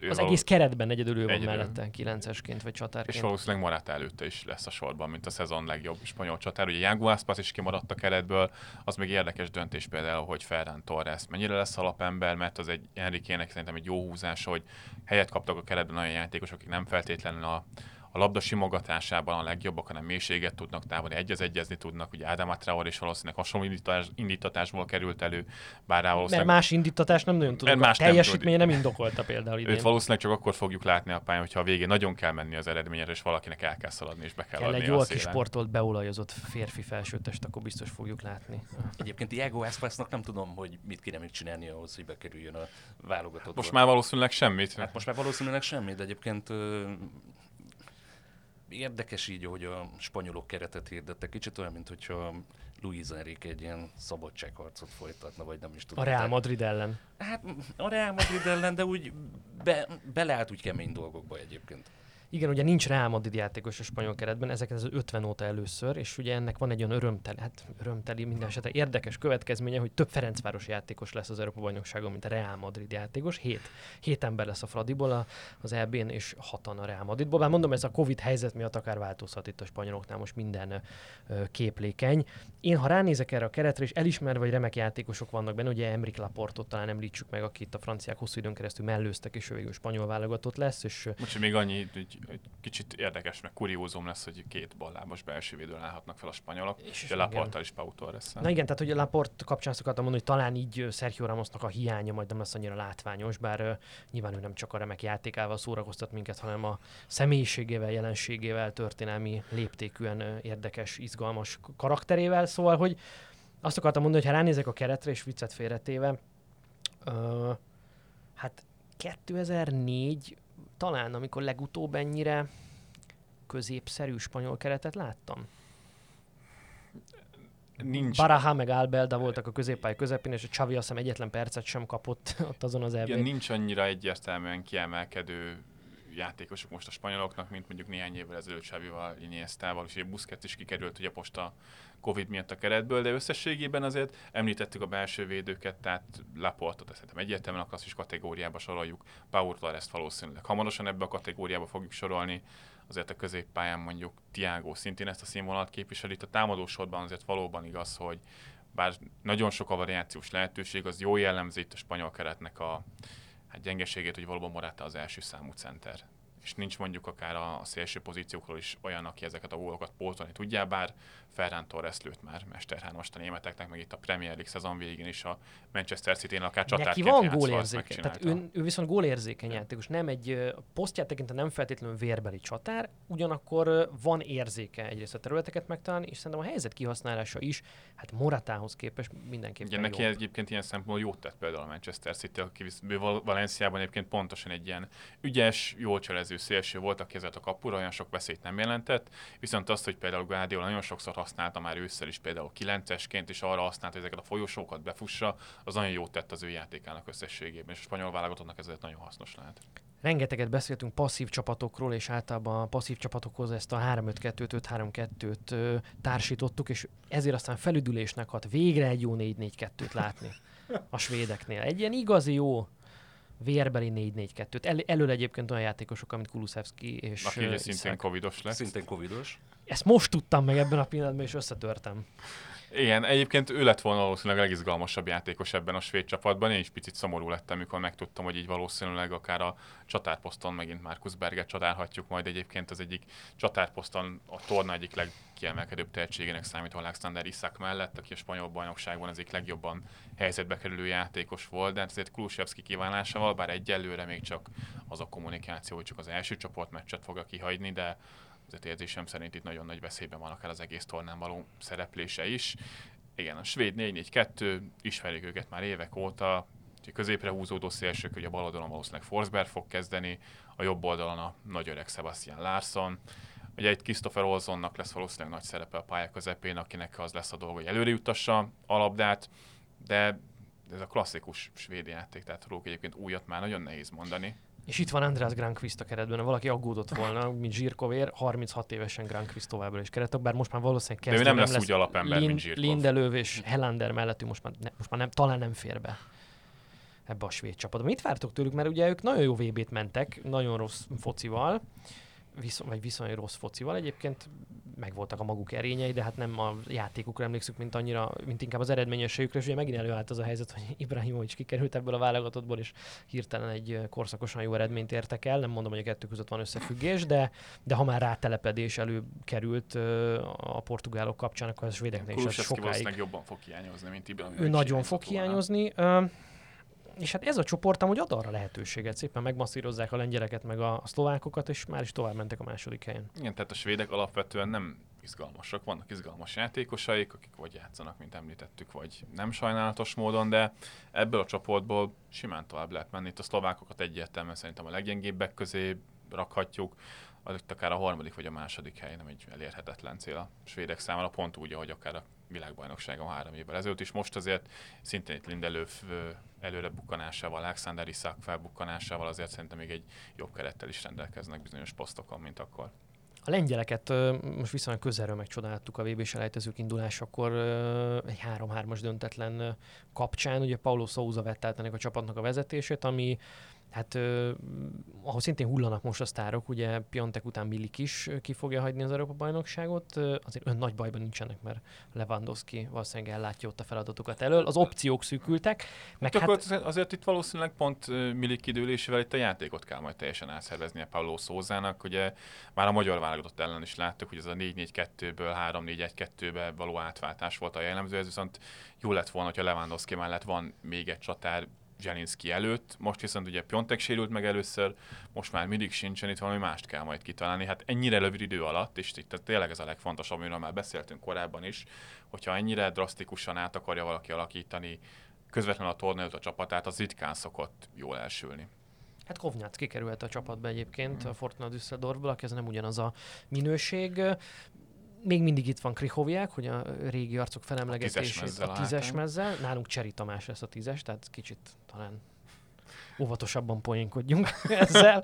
S1: Ő az való... egész keretben egyedül ő van egyedül. mellette, kilencesként vagy csatárként.
S2: És valószínűleg Morata előtte is lesz a sorban, mint a szezon legjobb spanyol csatár. Ugye Jágo Aspas is kimaradt a keretből, az még érdekes döntés például, hogy Ferran Torres mennyire lesz alapember, mert az egy Enrique-nek szerintem egy jó húzás, hogy helyet kaptak a keretben olyan játékosok, akik nem feltétlenül a a labda simogatásában a legjobbak, hanem mélységet tudnak távolni, egyez egyezni tudnak. Ugye Ádám Traor is valószínűleg hasonló indítás, indítatásból került elő, bár rá
S1: valószínűleg... Mert más indítatás nem nagyon tudunk. Más a teljesítménye nem, nem indokolta például idén.
S2: Őt valószínűleg csak akkor fogjuk látni a pályán, hogyha a végén nagyon kell menni az eredményre, és valakinek el kell szaladni, és be kell, kell
S1: adni egy jól kis sportolt, beolajozott férfi felsőtest, akkor biztos fogjuk látni.
S3: Egyébként Diego Aspasnak nem tudom, hogy mit kéne még csinálni ahhoz, hogy bekerüljön a válogatott.
S2: Most már valószínűleg semmit.
S3: Hát most már valószínűleg semmit, de egyébként érdekes így, hogy a spanyolok keretet hirdettek. Kicsit olyan, mint hogyha Luis Enrique egy ilyen szabadságharcot folytatna, vagy nem is tudom.
S1: A Real Madrid ellen.
S3: Hát a Real Madrid ellen, de úgy be, beleállt úgy kemény dolgokba egyébként.
S1: Igen, ugye nincs Real Madrid játékos a spanyol keretben, ezek az 50 óta először, és ugye ennek van egy olyan örömteli, hát örömteli minden esetre érdekes következménye, hogy több Ferencváros játékos lesz az Európa bajnokságon, mint a Real Madrid játékos. Hét, hét ember lesz a Fradiból az EB-n, és hatan a Real Madridból. Bár mondom, ez a Covid helyzet miatt akár változhat itt a spanyoloknál most minden ö, képlékeny. Én, ha ránézek erre a keretre, és elismerve, hogy remek játékosok vannak benne, ugye Emrik Laportot talán említsük meg, akit a franciák hosszú időn keresztül mellőztek, és ő végül spanyol válogatott lesz. És,
S2: most még annyi, hogy kicsit érdekes, meg kuriózum lesz, hogy két ballábos belső védőn állhatnak fel a spanyolok, és a Laporttal is Pau torres
S1: Na igen, tehát hogy a Laport kapcsán azt mondani, hogy talán így Sergio Ramosnak a hiánya majd nem lesz annyira látványos, bár uh, nyilván ő nem csak a remek játékával szórakoztat minket, hanem a személyiségével, jelenségével, történelmi léptékűen uh, érdekes, izgalmas karakterével, szóval, hogy azt akartam mondani, hogy ha ránézek a keretre és viccet félretéve, uh, hát 2004 talán, amikor legutóbb ennyire középszerű spanyol keretet láttam.
S2: Nincs.
S1: Baraha meg Albelda voltak a középpály közepén, és a Csavi azt hiszem egyetlen percet sem kapott ott azon az
S2: elvén. nincs annyira egyértelműen kiemelkedő játékosok most a spanyoloknak, mint mondjuk néhány évvel ezelőtt Xavival, Iniestával, és Busquets is kikerült ugye most a Covid miatt a keretből, de összességében azért említettük a belső védőket, tehát Laportot szerintem egyértelműen a klasszis kategóriába soroljuk, Paul ezt valószínűleg hamarosan ebbe a kategóriába fogjuk sorolni, azért a középpályán mondjuk Tiago szintén ezt a színvonalat képviseli, a támadósorban azért valóban igaz, hogy bár nagyon sok a variációs lehetőség, az jó jellemzi itt a spanyol keretnek a hát gyengeségét, hogy valóban Morata az első számú center és nincs mondjuk akár a, a szélső pozíciókról is olyan, aki ezeket a gólokat pótolni tudja, bár Ferran Torres lőtt már mesterhármast a németeknek, meg itt a Premier League szezon végén is a Manchester City-n akár csatárként
S1: Neki van gólérzéke, tehát ő, ő viszont gólérzékeny játékos, nem egy posztját tekintve nem feltétlenül vérbeli csatár, ugyanakkor van érzéke egyrészt a területeket megtalálni, és szerintem a helyzet kihasználása is, hát Moratához képest mindenképpen Igen,
S2: neki egyébként ilyen szempontból jót tett például a Manchester City, aki Valenciában egyébként pontosan egy ilyen ügyes, jól cselező szélső volt, aki ezért a kapura olyan sok veszélyt nem jelentett, viszont azt, hogy például Guardiola nagyon sokszor használta már ősszel is például kilencesként, és arra használta, hogy ezeket a folyosókat befussa, az nagyon jót tett az ő játékának összességében, és a spanyol válogatottnak ezért nagyon hasznos lehet.
S1: Rengeteget beszéltünk passzív csapatokról, és általában a passzív csapatokhoz ezt a 3-5-2-t, 5-3-2-t társítottuk, és ezért aztán felüdülésnek hat végre egy jó 4-4-2-t látni a svédeknél. Egy ilyen igazi jó vérbeli 4-4-2-t. El, elől egyébként olyan játékosok, mint Kulusevski és...
S2: Aki ugye szintén covidos lett.
S3: Szintén covidos.
S1: Ezt most tudtam meg ebben a pillanatban, és összetörtem.
S2: Igen, egyébként ő lett volna valószínűleg a legizgalmasabb játékos ebben a svéd csapatban. Én is picit szomorú lettem, amikor megtudtam, hogy így valószínűleg akár a csatárposzton megint Markus Berget csatárhatjuk, majd egyébként az egyik csatárposzton a torna egyik legkiemelkedőbb tehetségének számít Alexander Isak mellett, aki a spanyol bajnokságban az egyik legjobban helyzetbe kerülő játékos volt, de hát ezért Kulusevski kívánásával, bár egyelőre még csak az a kommunikáció, hogy csak az első csoportmeccset fogja kihagyni, de azért érzésem szerint itt nagyon nagy veszélyben van akár az egész tornán való szereplése is. Igen, a svéd 4-4-2, ismerik őket már évek óta, a középre húzódó szélsők, hogy a bal oldalon valószínűleg Forsberg fog kezdeni, a jobb oldalon a nagy öreg Sebastian Larsson, Ugye egy Christopher Olsonnak lesz valószínűleg nagy szerepe a pálya közepén, akinek az lesz a dolga, hogy előre juttassa a labdát, de ez a klasszikus svéd játék, tehát róluk egyébként újat már nagyon nehéz mondani.
S1: És itt van András Granqvist a keretben, valaki aggódott volna, mint Zsirkovér, 36 évesen Granqvist továbbra is keretek, bár most már valószínűleg
S2: kezdő, De ő nem, nem lesz, úgy alapember, Lind, mint Zsirkov.
S1: Lindelöv és Helander mellettünk most már, ne, most már nem, talán nem fér be ebbe a svéd csapatba. Mit vártok tőlük? Mert ugye ők nagyon jó VB-t mentek, nagyon rossz focival, viszony, vagy viszonylag rossz focival. Egyébként megvoltak a maguk erényei, de hát nem a játékukra emlékszük, mint annyira, mint inkább az eredményességükre, és ugye megint előállt az a helyzet, hogy Ibrahimovic kikerült ebből a válogatottból, és hirtelen egy korszakosan jó eredményt értek el. Nem mondom, hogy a kettő között van összefüggés, de, de ha már rátelepedés előkerült a portugálok kapcsán, akkor a svédeknek is sokáig...
S2: jobban fog hiányozni, mint Ibrahimovic.
S1: Ő nagyon fog hiányozni. Volna és hát ez a csoport amúgy ad arra lehetőséget, szépen megmasszírozzák a lengyeleket, meg a szlovákokat, és már is tovább mentek a második helyen.
S2: Igen, tehát a svédek alapvetően nem izgalmasak, vannak izgalmas játékosaik, akik vagy játszanak, mint említettük, vagy nem sajnálatos módon, de ebből a csoportból simán tovább lehet menni. Itt a szlovákokat egyértelműen szerintem a leggyengébbek közé rakhatjuk, az akár a harmadik vagy a második hely, nem egy elérhetetlen cél a svédek számára, pont úgy, ahogy akár a világbajnokságon három évvel ezelőtt is. Most azért szintén itt Lindelöf előre bukkanásával, Alexander Isak felbukkanásával azért szerintem még egy jobb kerettel is rendelkeznek bizonyos posztokon, mint akkor.
S1: A lengyeleket most viszonylag közelről megcsodáltuk a VB selejtezők indulásakor egy 3-3-as döntetlen kapcsán. Ugye Paulo Souza vett át ennek a csapatnak a vezetését, ami Hát uh, ahol szintén hullanak most a sztárok, ugye Piontek után Milik is ki fogja hagyni az Európa-bajnokságot, azért ön nagy bajban nincsenek, mert Lewandowski valószínűleg ellátja ott a feladatokat elől. Az opciók szűkültek.
S2: Meg hát, hát... azért itt valószínűleg pont Milik kidőlésével itt a játékot kell majd teljesen a Paulo Szózának. Ugye már a magyar válogatott ellen is láttuk, hogy ez a 4-4-2-ből 3-4-1-2-be való átváltás volt a jellemző, ez viszont jó lett volna, hogyha Lewandowski mellett van még egy csatár, Zselinszki előtt, most viszont ugye Piontek sérült meg először, most már mindig sincsen, itt valami mást kell majd kitalálni. Hát ennyire rövid idő alatt, és itt tényleg ez a legfontosabb, amiről már beszéltünk korábban is, hogyha ennyire drasztikusan át akarja valaki alakítani közvetlenül a torna a csapatát, az ritkán szokott jól elsülni.
S1: Hát Kovnyác kikerült a csapatba egyébként mm. a Fortuna Düsseldorfból, aki ez nem ugyanaz a minőség még mindig itt van Krihovják, hogy a régi arcok felemlegetését a tízes mezzel. Nálunk Cseri Tamás lesz a tízes, tehát kicsit talán óvatosabban poénkodjunk ezzel.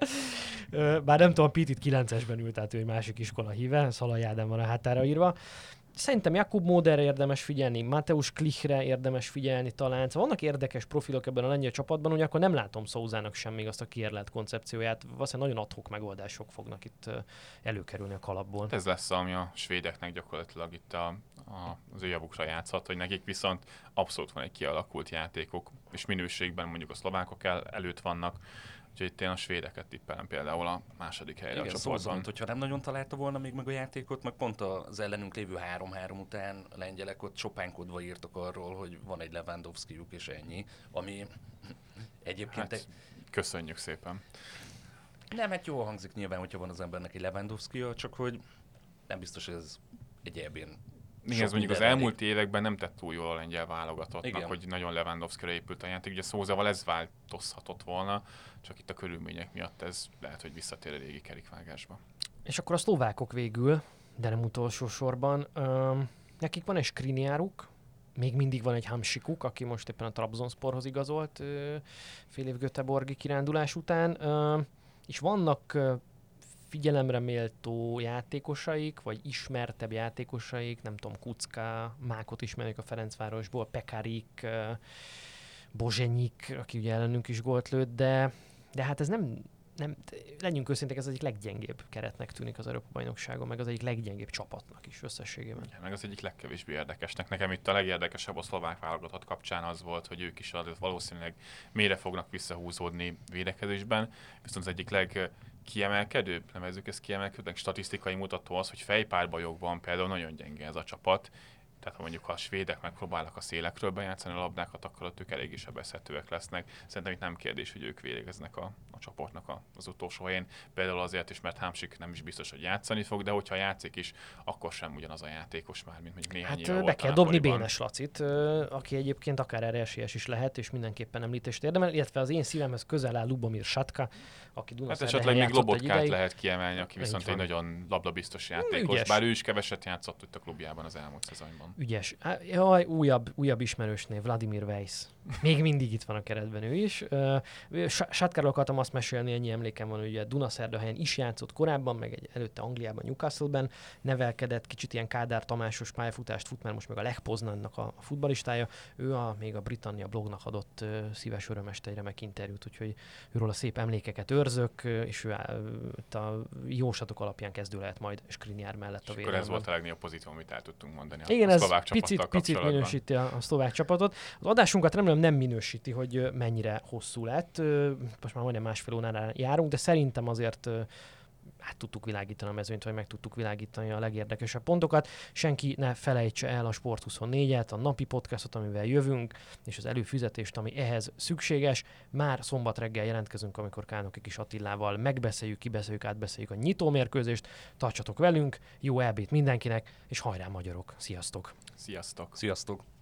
S1: Bár nem tudom, Pitit 9-esben ült, tehát ő egy másik iskola híve, Szalai Ádám van a hátára írva. Szerintem Jakub Moderre érdemes figyelni, Mateusz Klichre érdemes figyelni talán. Szóval vannak érdekes profilok ebben a lengyel csapatban, ugye akkor nem látom Szózának sem még azt a kiérlelt koncepcióját. Valószínűleg nagyon adhok megoldások fognak itt előkerülni a kalapból.
S2: Ez lesz, ami a svédeknek gyakorlatilag itt a, a, az ő javukra játszhat, hogy nekik viszont abszolút van egy kialakult játékok, és minőségben mondjuk a szlovákok el, előtt vannak Úgyhogy itt én a svédeket tippelem például a második helyre
S3: Igen, a csoportban. Szóval, hogyha nem nagyon találta volna még meg a játékot, meg pont az ellenünk lévő 3-3 után a lengyelek ott sopánkodva írtak arról, hogy van egy Lewandowski-juk és ennyi, ami egyébként... Hát, egy...
S2: Köszönjük szépen.
S3: Nem, hát jól hangzik nyilván, hogyha van az embernek egy lewandowski csak hogy nem biztos, hogy ez egy ebén
S2: ez mondjuk az elmúlt években nem tett túl jól a lengyel válogatottnak, Igen. hogy nagyon Lewandowski-ra épült a játék. Ugye Szózával ez változhatott volna, csak itt a körülmények miatt ez lehet, hogy visszatér a régi kerékvágásba.
S1: És akkor a szlovákok végül, de nem utolsó sorban, um, nekik van egy skriniáruk, még mindig van egy Hamsikuk, aki most éppen a Trabzonsporhoz igazolt fél év Göteborgi kirándulás után, és vannak figyelemre méltó játékosaik, vagy ismertebb játékosaik, nem tudom, Kucka, Mákot ismerjük a Ferencvárosból, Pekarik, Bozsenyik, aki ugye ellenünk is gólt lőtt, de, de hát ez nem, nem, legyünk őszinték, ez egyik leggyengébb keretnek tűnik az Európa bajnokságon, meg az egyik leggyengébb csapatnak is összességében.
S2: Igen, meg az egyik legkevésbé érdekesnek. Nekem itt a legérdekesebb a szlovák válogatott kapcsán az volt, hogy ők is valószínűleg mélyre fognak visszahúzódni védekezésben, viszont az egyik leg kiemelkedőbb, nevezzük ezt kiemelkedőnek, statisztikai mutató az, hogy fejpárbajokban például nagyon gyenge ez a csapat, tehát ha mondjuk ha a svédek megpróbálnak a szélekről bejátszani a labdákat, akkor ott ők eléggé sebezhetőek lesznek. Szerintem itt nem kérdés, hogy ők végeznek a, a csoportnak a, az utolsó helyén. Például azért is, mert Hámsik nem is biztos, hogy játszani fog, de hogyha játszik is, akkor sem ugyanaz a játékos már, mint mondjuk néhány
S1: hát, éve be kell dobni Bénes Lacit, aki egyébként akár erre esélyes is lehet, és mindenképpen említést érdemel, illetve az én szívemhez közel áll Lubomir Satka, aki
S2: Hát esetleg még Lobotkát lehet kiemelni, aki viszont egy nagyon labdabiztos játékos, Ügyes. bár ő is keveset játszott itt a klubjában az elmúlt szezonban.
S1: Ügyes. Jaj, újabb, újabb ismerős név, Vladimir Weiss. Még mindig itt van a keretben ő is. Sátkáról akartam azt mesélni, ennyi emlékem van, hogy ugye Dunaszerdahelyen is játszott korábban, meg egy előtte Angliában, Newcastle-ben nevelkedett, kicsit ilyen Kádár Tamásos pályafutást fut, mert most meg a Lech Poznannak a futbalistája. Ő a, még a Britannia blognak adott szíves örömest egy remek interjút, úgyhogy őről a szép emlékeket őrzök, és ő a jósatok alapján kezdő lehet majd Skriniár mellett és a
S2: védelemben. akkor ez volt a legnagyobb pozitív, amit el tudtunk mondani
S1: Igen, a ez picit, picit minősíti a, a szlovák csapatot. Az adásunkat remélem nem minősíti, hogy mennyire hosszú lett. Most már majdnem másfél óránál járunk, de szerintem azért hát tudtuk világítani a mezőnyt, vagy meg tudtuk világítani a legérdekesebb pontokat. Senki ne felejtse el a Sport 24-et, a napi podcastot, amivel jövünk, és az előfizetést, ami ehhez szükséges. Már szombat reggel jelentkezünk, amikor Kánoki kis Attilával megbeszéljük, kibeszéljük, átbeszéljük a nyitómérkőzést. Tartsatok velünk, jó elbét mindenkinek, és hajrá magyarok! Sziasztok!
S2: Sziasztok!
S3: Sziasztok!